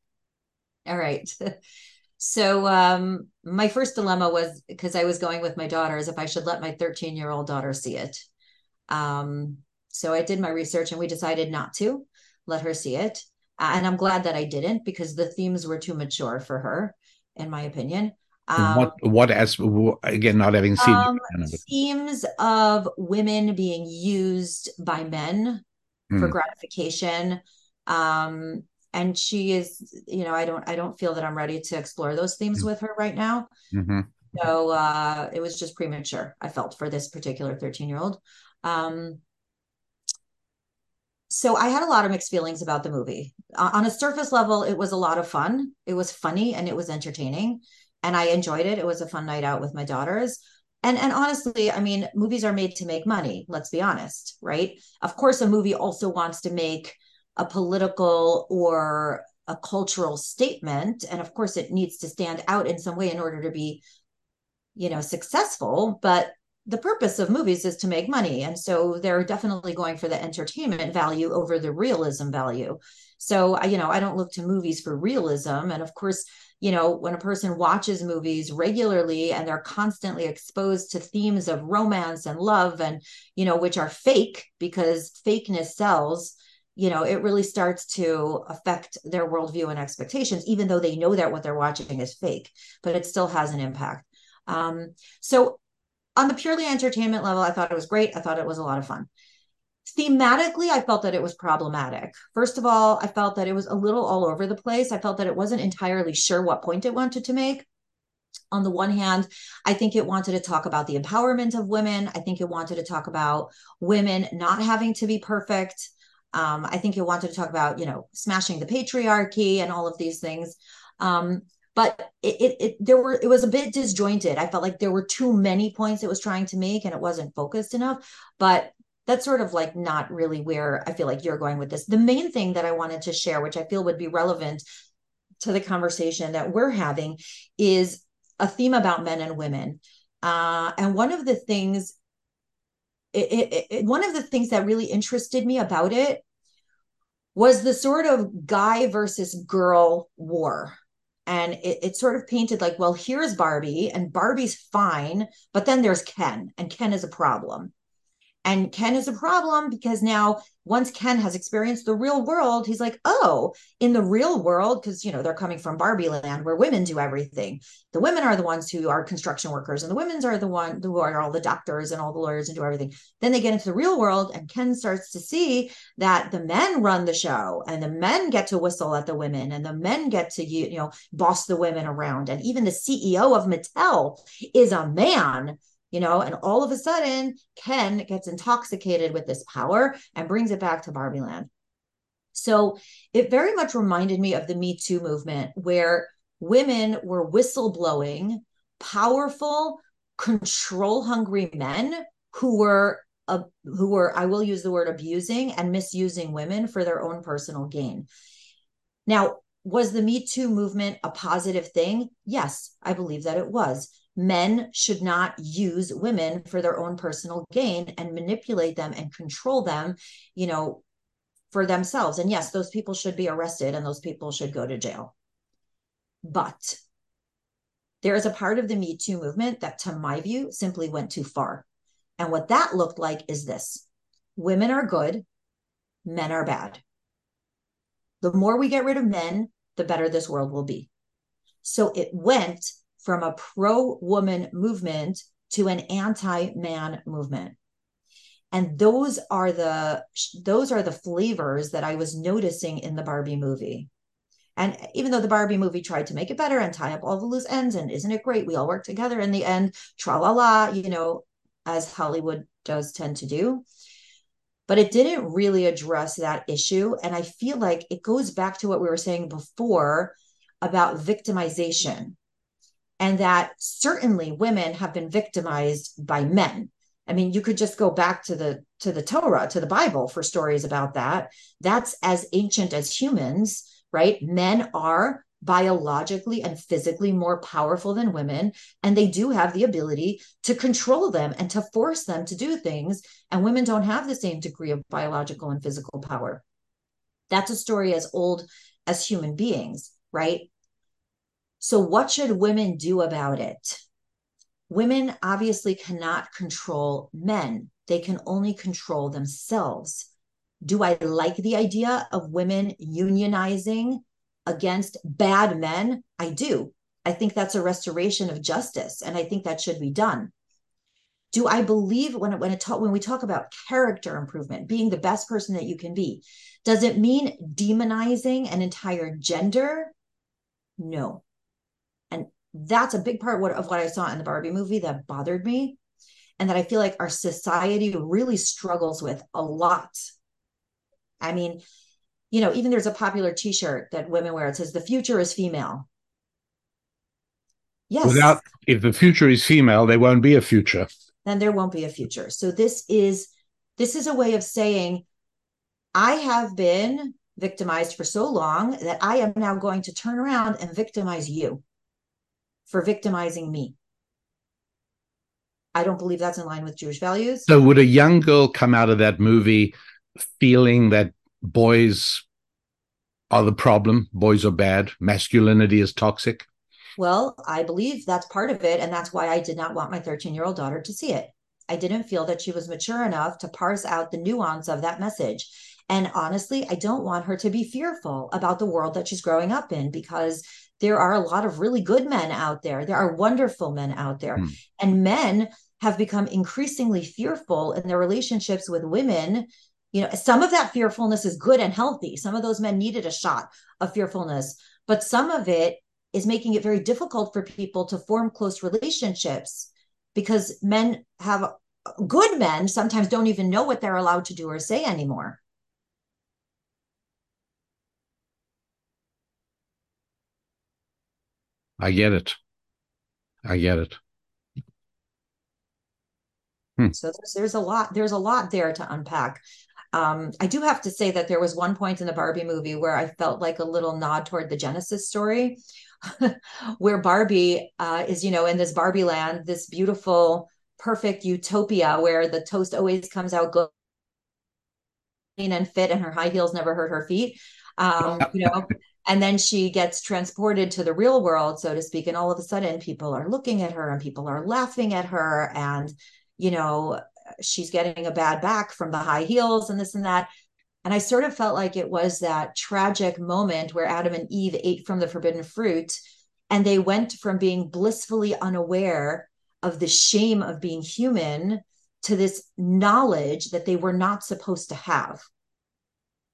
All right. <laughs> So um, my first dilemma was because I was going with my daughters if I should let my 13 year old daughter see it. Um, so I did my research and we decided not to let her see it. Uh, and I'm glad that I didn't because the themes were too mature for her, in my opinion. Um, what what as again not having seen um, themes of women being used by men mm. for gratification um and she is you know i don't i don't feel that i'm ready to explore those themes mm. with her right now mm-hmm. so uh it was just premature i felt for this particular 13 year old um, so I had a lot of mixed feelings about the movie. Uh, on a surface level, it was a lot of fun. It was funny and it was entertaining, and I enjoyed it. It was a fun night out with my daughters. And and honestly, I mean, movies are made to make money. Let's be honest, right? Of course, a movie also wants to make a political or a cultural statement, and of course, it needs to stand out in some way in order to be, you know, successful. But the purpose of movies is to make money and so they're definitely going for the entertainment value over the realism value so you know i don't look to movies for realism and of course you know when a person watches movies regularly and they're constantly exposed to themes of romance and love and you know which are fake because fakeness sells you know it really starts to affect their worldview and expectations even though they know that what they're watching is fake but it still has an impact um, so on the purely entertainment level, I thought it was great. I thought it was a lot of fun. Thematically, I felt that it was problematic. First of all, I felt that it was a little all over the place. I felt that it wasn't entirely sure what point it wanted to make. On the one hand, I think it wanted to talk about the empowerment of women. I think it wanted to talk about women not having to be perfect. Um, I think you wanted to talk about, you know, smashing the patriarchy and all of these things. Um, but it, it, it, there were it was a bit disjointed. I felt like there were too many points it was trying to make and it wasn't focused enough. But that's sort of like not really where i feel like you're going with this. The main thing that i wanted to share which i feel would be relevant to the conversation that we're having is a theme about men and women. Uh, and one of the things it, it, one of the things that really interested me about it was the sort of guy versus girl war. And it, it sort of painted like well here's barbie and barbie's fine but then there's ken and ken is a problem and Ken is a problem because now, once Ken has experienced the real world, he's like, oh, in the real world, because, you know, they're coming from Barbie land where women do everything. The women are the ones who are construction workers, and the women's are the one who are all the doctors and all the lawyers and do everything. Then they get into the real world, and Ken starts to see that the men run the show, and the men get to whistle at the women, and the men get to, you know, boss the women around. And even the CEO of Mattel is a man you know, and all of a sudden, Ken gets intoxicated with this power and brings it back to Barbie Land. So it very much reminded me of the Me Too movement, where women were whistleblowing powerful, control hungry men who were uh, who were I will use the word abusing and misusing women for their own personal gain. Now, was the Me Too movement a positive thing? Yes, I believe that it was. Men should not use women for their own personal gain and manipulate them and control them, you know, for themselves. And yes, those people should be arrested and those people should go to jail. But there is a part of the Me Too movement that, to my view, simply went too far. And what that looked like is this women are good, men are bad. The more we get rid of men, the better this world will be. So it went from a pro woman movement to an anti man movement. And those are the those are the flavors that I was noticing in the Barbie movie. And even though the Barbie movie tried to make it better and tie up all the loose ends, and isn't it great? We all work together in the end, tra la la, you know, as Hollywood does tend to do. But it didn't really address that issue. And I feel like it goes back to what we were saying before about victimization, and that certainly women have been victimized by men. I mean, you could just go back to the to the Torah, to the Bible for stories about that. That's as ancient as humans right? Men are biologically and physically more powerful than women and they do have the ability to control them and to force them to do things and women don't have the same degree of biological and physical power that's a story as old as human beings right so what should women do about it women obviously cannot control men they can only control themselves do I like the idea of women unionizing against bad men? I do. I think that's a restoration of justice, and I think that should be done. Do I believe when when talk, when we talk about character improvement, being the best person that you can be, does it mean demonizing an entire gender? No, that's a big part of what I saw in the Barbie movie that bothered me, and that I feel like our society really struggles with a lot I mean, you know, even there's a popular t-shirt that women wear. It says the future is female. Yes. Without if the future is female, there won't be a future. Then there won't be a future. So this is this is a way of saying I have been victimized for so long that I am now going to turn around and victimize you for victimizing me. I don't believe that's in line with Jewish values. So would a young girl come out of that movie feeling that boys are the problem, boys are bad, masculinity is toxic? Well, I believe that's part of it. And that's why I did not want my 13 year old daughter to see it. I didn't feel that she was mature enough to parse out the nuance of that message. And honestly, I don't want her to be fearful about the world that she's growing up in because there are a lot of really good men out there. There are wonderful men out there. Hmm. And men have become increasingly fearful in their relationships with women you know some of that fearfulness is good and healthy some of those men needed a shot of fearfulness but some of it is making it very difficult for people to form close relationships because men have good men sometimes don't even know what they're allowed to do or say anymore i get it i get it hmm. so there's, there's a lot there's a lot there to unpack um, I do have to say that there was one point in the Barbie movie where I felt like a little nod toward the Genesis story, <laughs> where Barbie uh, is, you know, in this Barbie land, this beautiful, perfect utopia where the toast always comes out good clean and fit, and her high heels never hurt her feet. Um, you know, and then she gets transported to the real world, so to speak, and all of a sudden people are looking at her and people are laughing at her, and you know she's getting a bad back from the high heels and this and that. And I sort of felt like it was that tragic moment where Adam and Eve ate from the forbidden fruit and they went from being blissfully unaware of the shame of being human to this knowledge that they were not supposed to have.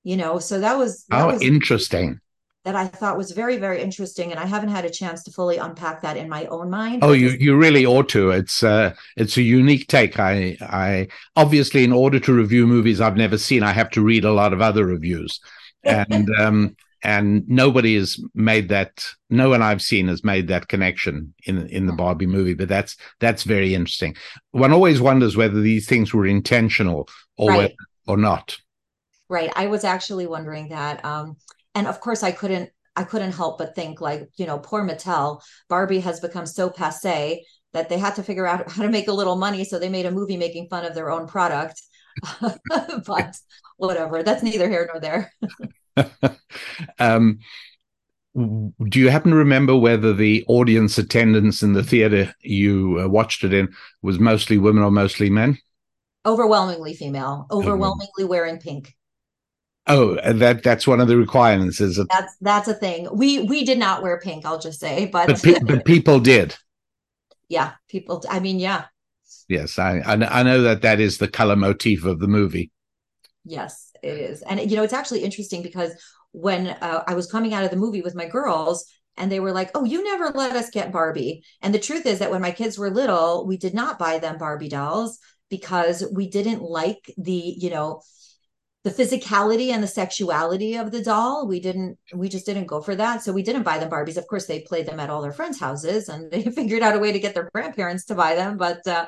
You know, so that was that oh was, interesting that I thought was very, very interesting, and I haven't had a chance to fully unpack that in my own mind. Oh, you you really ought to. It's uh, it's a unique take. I I obviously, in order to review movies I've never seen, I have to read a lot of other reviews, and <laughs> um, and nobody has made that. No one I've seen has made that connection in in the Barbie movie. But that's that's very interesting. One always wonders whether these things were intentional or Right. whether, or not. Right. I was actually wondering that. Um, and of course I couldn't I couldn't help but think like, you know, poor Mattel, Barbie has become so passe that they had to figure out how to make a little money, so they made a movie making fun of their own product. <laughs> But whatever, that's neither here nor there. <laughs> um, do you happen to remember whether the audience attendance in the theater you uh, watched it in was mostly women or mostly men? Overwhelmingly female, overwhelmingly wearing pink. Oh, that that's one of the requirements, is it? That's that's a thing. We we did not wear pink, I'll just say, but But, pe- but people did. yeah, people I mean, yeah, Yes, I, I I know that that is the color motif of the movie. Yes, it is. And you know, it's actually interesting because when uh, I was coming out of the movie with my girls and they were like, "Oh, you never let us get Barbie." And the truth is that when my kids were little, we did not buy them Barbie dolls because we didn't like the, you know, the physicality and the sexuality of the doll. We didn't we just didn't go for that. So we didn't buy them Barbies. Of course, they played them at all their friends' houses and <laughs> they figured out a way to get their grandparents to buy them, but uh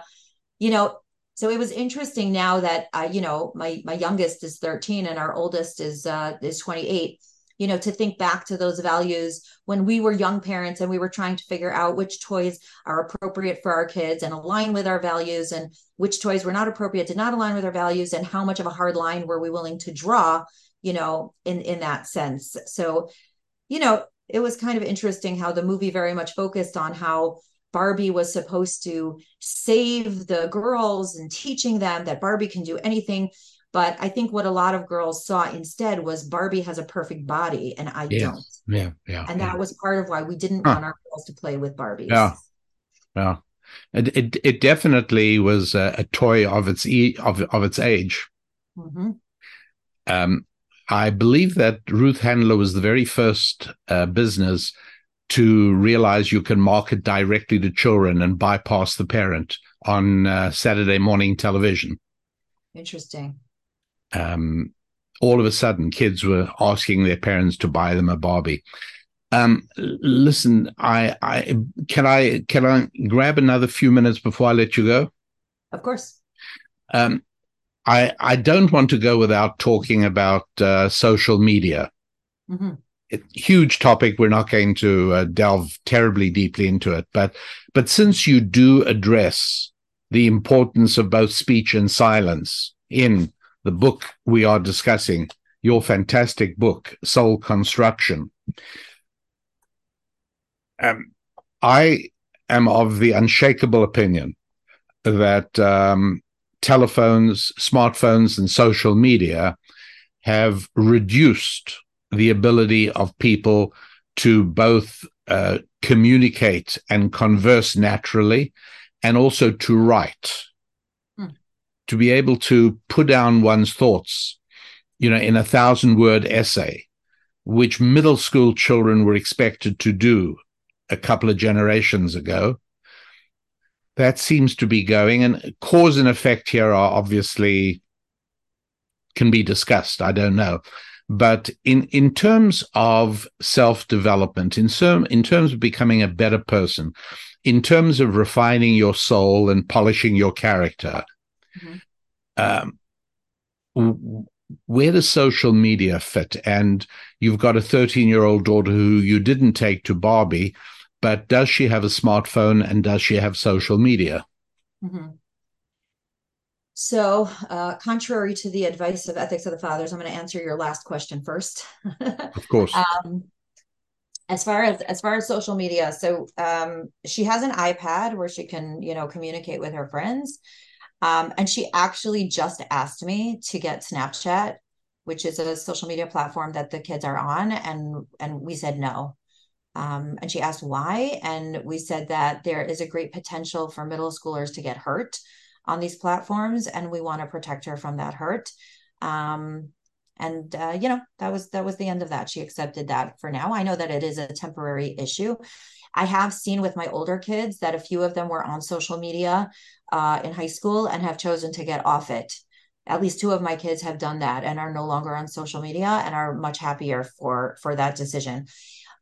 you know, so it was interesting now that uh, you know my my youngest is 13 and our oldest is uh is 28 you know to think back to those values when we were young parents and we were trying to figure out which toys are appropriate for our kids and align with our values and which toys were not appropriate did not align with our values and how much of a hard line were we willing to draw you know in in that sense so you know it was kind of interesting how the movie very much focused on how Barbie was supposed to save the girls and teaching them that Barbie can do anything. But I think what a lot of girls saw instead was Barbie has a perfect body and I Yes. don't. Yeah, yeah. And that was part of why we didn't Huh. want our girls to play with Barbies. Yeah. yeah. It, it it definitely was a, a toy of its e- of of its age. Mhm. Um, I believe that Ruth Handler was the very first uh, business to realize you can market directly to children and bypass the parent on uh, Saturday morning television. Interesting. Um, all of a sudden, kids were asking their parents to buy them a Barbie. Um, listen, I, I can I can I grab another few minutes before I let you go? Of course. Um, I I don't want to go without talking about uh, social media. Mhm. It, huge topic. We're not going to uh, delve terribly deeply into it, but but since you do address the importance of both speech and silence in the book we are discussing, your fantastic book, Soul Construction. Um, I am of the unshakable opinion that um, telephones, smartphones, and social media have reduced the ability of people to both uh, communicate and converse naturally and also to write. To be able to put down one's thoughts, you know, in a thousand word essay, which middle school children were expected to do a couple of generations ago. That seems to be going and cause and effect here are obviously can be discussed i don't know. But in in terms of self development in some in terms of becoming a better person in terms of refining your soul and polishing your character Mhm. um, where does social media fit and you've got a 13 year old daughter who you didn't take to barbie but does she have a smartphone and does she have social media Mhm. So, uh, contrary to the advice of Ethics of the Fathers, I'm going to answer your last question first. <laughs> of course um, as far as as far as social media, so um, she has an iPad where she can, you know, communicate with her friends, um, and she actually just asked me to get Snapchat, which is a social media platform that the kids are on, and and we said no. Um, and she asked why, and we said that there is a great potential for middle schoolers to get hurt on these platforms, and we want to protect her from that hurt. Um, and uh, you know that was that was the end of that. She accepted that for now. I know that it is a temporary issue. I have seen with my older kids that a few of them were on social media uh, in high school and have chosen to get off it. At least two of my kids have done that and are no longer on social media and are much happier for for that decision.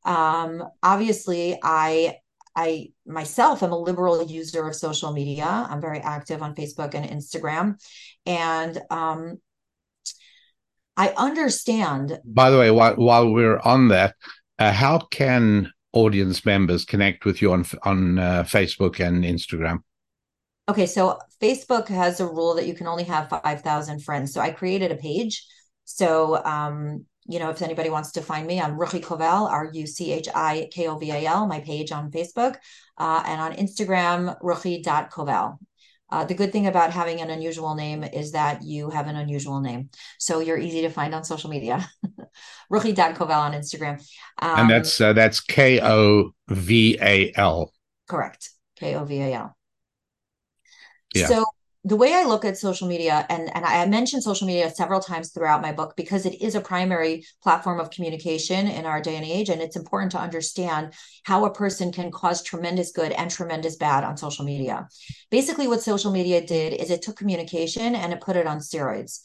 Um, obviously i i myself am a liberal user of social media. I'm very active on facebook and instagram. And um, i understand by the way while, while we're on that uh, how can audience members connect with you on on uh, facebook and instagram Okay, so Facebook has a rule that you can only have 5,000 friends. So I created a page. So, um, you know, if anybody wants to find me, I'm Ruchi Koval, R U C H I K O V A L, my page on Facebook, uh, and on Instagram, ruchi.koval. Uh, the good thing about having an unusual name is that you have an unusual name. So you're easy to find on social media. <laughs> ruchi.koval on Instagram. Um, and that's uh, that's K O V A L. Correct. K O V A L. Yeah. So the way I look at social media, and, and I mentioned social media several times throughout my book because it is a primary platform of communication in our day and age. And it's important to understand how a person can cause tremendous good and tremendous bad on social media. Basically, what social media did is it took communication and it put it on steroids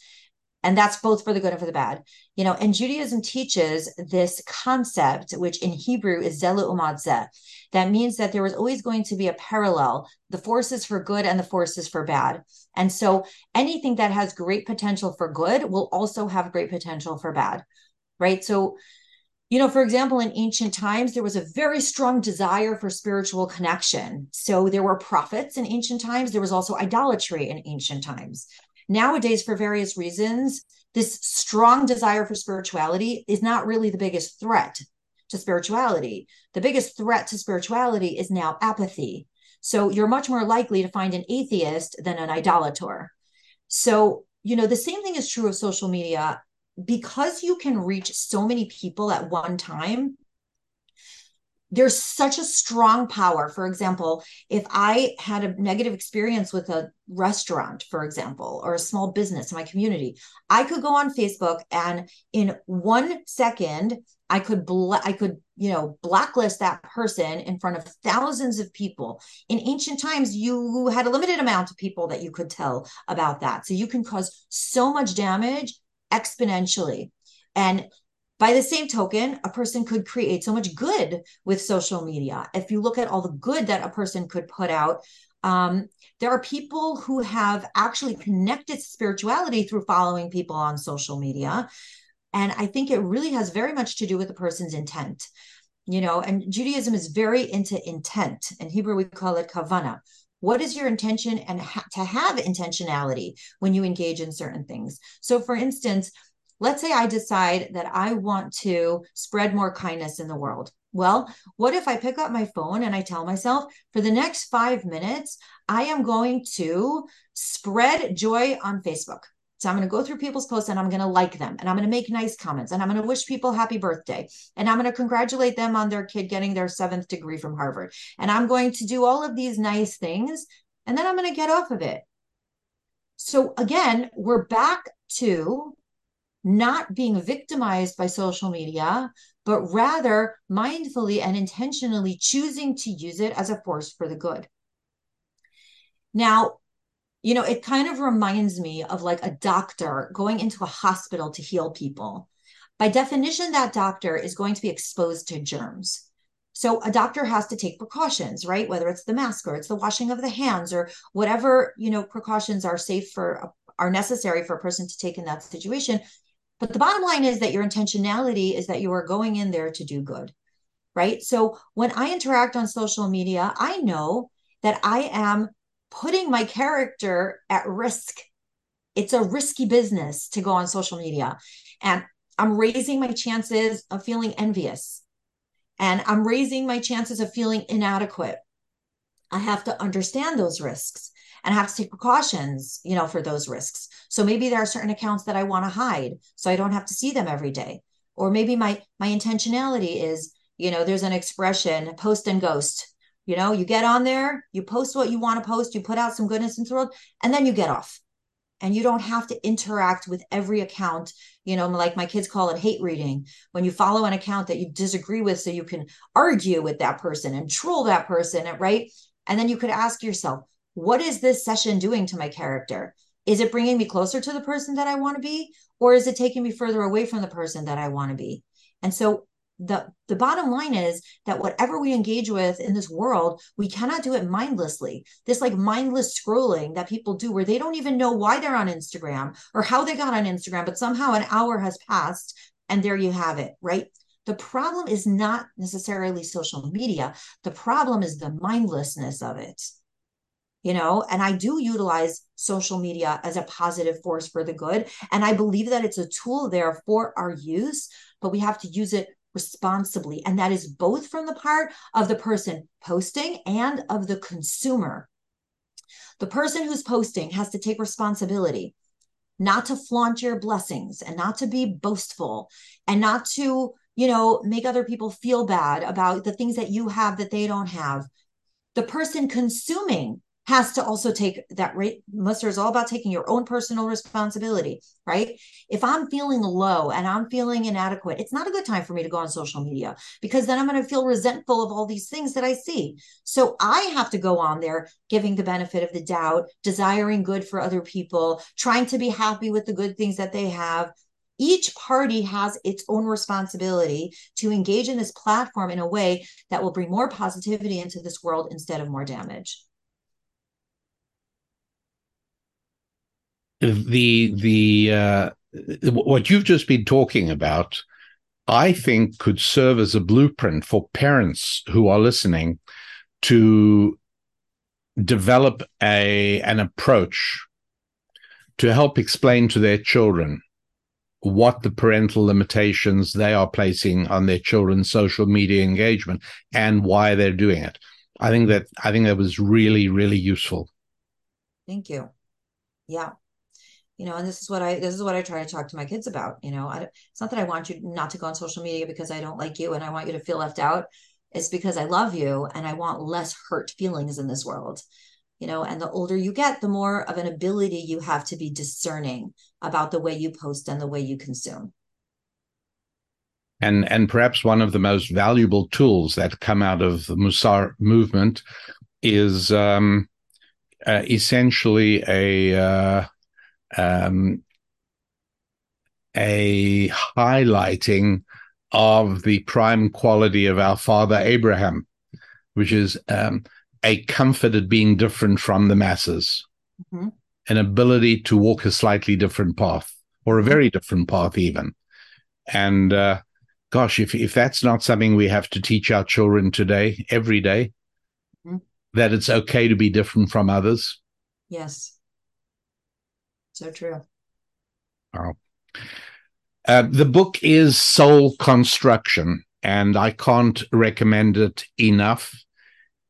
and that's both for the good and for the bad you know and judaism teaches this concept which in hebrew is zeh l'umat zeh that means that there was always going to be a parallel the forces for good and the forces for bad and so anything that has great potential for good will also have great potential for bad right so you know, for example, in ancient times, there was a very strong desire for spiritual connection. So there were prophets in ancient times. There was also idolatry in ancient times. Nowadays, for various reasons, this strong desire for spirituality is not really the biggest threat to spirituality. The biggest threat to spirituality is now apathy. So you're much more likely to find an atheist than an idolator. So, you know, the same thing is true of social media. Because you can reach so many people at one time, there's such a strong power. For example, if I had a negative experience with a restaurant, for example, or a small business in my community, I could go on Facebook and in one second, I could bl- I could you know blacklist that person in front of thousands of people. In ancient times, you had a limited amount of people that you could tell about that, so you can cause so much damage exponentially. And by the same token, a person could create so much good with social media. If you look at all the good that a person could put out, um, there are people who have actually connected spirituality through following people on social media. And I think it really has very much to do with the person's intent. You know, and Judaism is very into intent. In Hebrew, we call it kavana. What is your intention and ha- to have intentionality when you engage in certain things? So, for instance, let's say I decide that I want to spread more kindness in the world. Well, what if I pick up my phone and I tell myself for the next five minutes, I am going to spread joy on Facebook? So I'm going to go through people's posts and I'm going to like them and I'm going to make nice comments and I'm going to wish people happy birthday and I'm going to congratulate them on their kid getting their seventh degree from Harvard. And I'm going to do all of these nice things and then I'm going to get off of it. So again, we're back to not being victimized by social media, but rather mindfully and intentionally choosing to use it as a force for the good. Now, you know, it kind of reminds me of like a doctor going into a hospital to heal people. By definition, that doctor is going to be exposed to germs. So a doctor has to take precautions, right? Whether it's the mask or it's the washing of the hands or whatever, you know, precautions are safe for are necessary for a person to take in that situation. But the bottom line is that your intentionality is that you are going in there to do good, right? So when I interact on social media, I know that I am putting my character at risk. It's a risky business to go on social media. And I'm raising my chances of feeling envious. And I'm raising my chances of feeling inadequate. I have to understand those risks and have to take precautions, you know, for those risks. So maybe there are certain accounts that I want to hide so I don't have to see them every day. Or maybe my my intentionality is, you know, there's an expression, post and ghost. You know, you get on there, you post what you want to post, you put out some goodness into the world, and then you get off. And you don't have to interact with every account, you know, like my kids call it hate reading. When you follow an account that you disagree with, so you can argue with that person and troll that person, right? And then you could ask yourself, what is this session doing to my character? is it bringing me closer to the person that I want to be or is it taking me further away from the person that I want to be? And so the the bottom line is that whatever we engage with in this world we cannot do it mindlessly this like mindless scrolling that people do where they don't even know why they're on instagram or how they got on instagram but somehow an hour has passed and there you have it right the problem is not necessarily social media the problem is the mindlessness of it you know and i do utilize social media as a positive force for the good. And i believe that it's a tool there for our use but we have to use it responsibly. And that is both from the part of the person posting and of the consumer. The person who's posting has to take responsibility not to flaunt your blessings and not to be boastful and not to you know make other people feel bad about the things that you have that they don't have. The person consuming has to also take that rate. Mussar is all about taking your own personal responsibility, right? If I'm feeling low and I'm feeling inadequate, it's not a good time for me to go on social media because then I'm going to feel resentful of all these things that I see. So I have to go on there giving the benefit of the doubt, desiring good for other people, trying to be happy with the good things that they have, each party has its own responsibility to engage in this platform in a way that will bring more positivity into this world instead of more damage. The the uh, what you've just been talking about, I think could serve as a blueprint for parents who are listening to develop a an approach to help explain to their children what the parental limitations they are placing on their children's social media engagement and why they're doing it. I think that I think that was really really useful. Thank you. Yeah you know and this is what i this is what i try to talk to my kids about you know I, it's not that i want you not to go on social media because i don't like you and i want you to feel left out. It's because i love you and i want less hurt feelings in this world you know and the older you get the more of an ability you have to be discerning about the way you post and the way you consume. And and perhaps one of the most valuable tools that come out of the Mussar movement is um, uh, essentially a uh, um, a highlighting of the prime quality of our father Abraham, which is um, a comfort at being different from the masses, mm-hmm. an ability to walk a slightly different path or a very different path, even. And uh, gosh, if if that's not something we have to teach our children today, every day, mm-hmm. that it's okay to be different from others. Yes. So true. Oh. Uh, the book is Soul Construction, and I can't recommend it enough.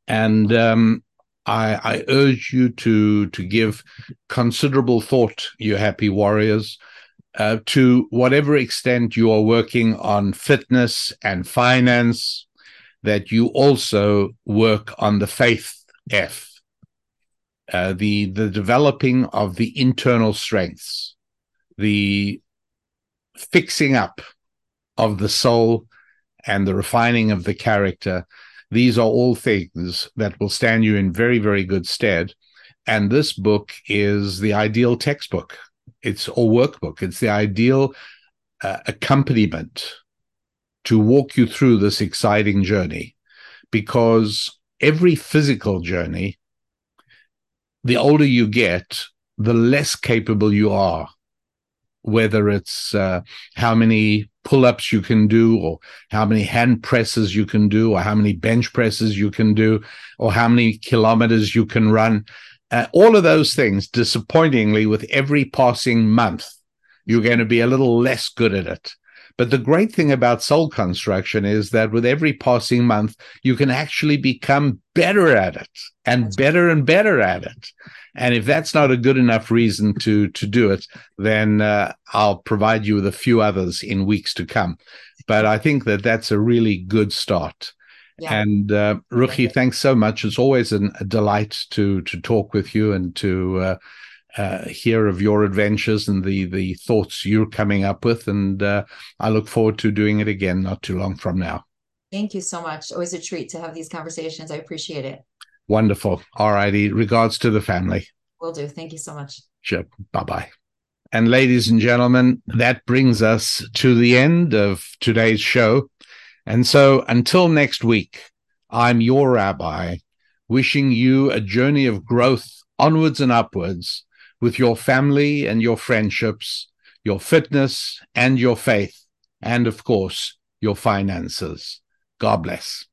And um, I, I, urge you to to give considerable thought, you happy warriors, uh, to whatever extent you are working on fitness and finance, that you also work on the faith F uh, the the developing of the internal strengths, the fixing up of the soul, and the refining of the character. These are all things that will stand you in very very good stead. And this book is the ideal textbook. It's or workbook. It's the ideal uh, accompaniment to walk you through this exciting journey, because every physical journey the older you get, the less capable you are, whether it's uh, how many pull ups you can do, or how many hand presses you can do, or how many bench presses you can do, or how many kilometers you can run. Uh, all of those things, disappointingly, with every passing month, you're going to be a little less good at it. But the great thing about soul construction is that with every passing month, you can actually become better at it and better and better at it. And if that's not a good enough reason to to do it, then uh, I'll provide you with a few others in weeks to come. But I think that that's a really good start. Yeah. And uh, Ruchi, thanks so much. It's always an, a delight to to talk with you and to uh, uh, hear of your adventures and the the thoughts you're coming up with. And uh, I look forward to doing it again not too long from now. Thank you so much. Always a treat to have these conversations. I appreciate it. Wonderful. All righty. Regards to the family. Will do. Thank you so much. Sure. Bye bye. And ladies and gentlemen, that brings us to the end of today's show. And so until next week, I'm your rabbi, wishing you a journey of growth onwards and upwards with your family and your friendships, your fitness and your faith, and of course, your finances. God bless.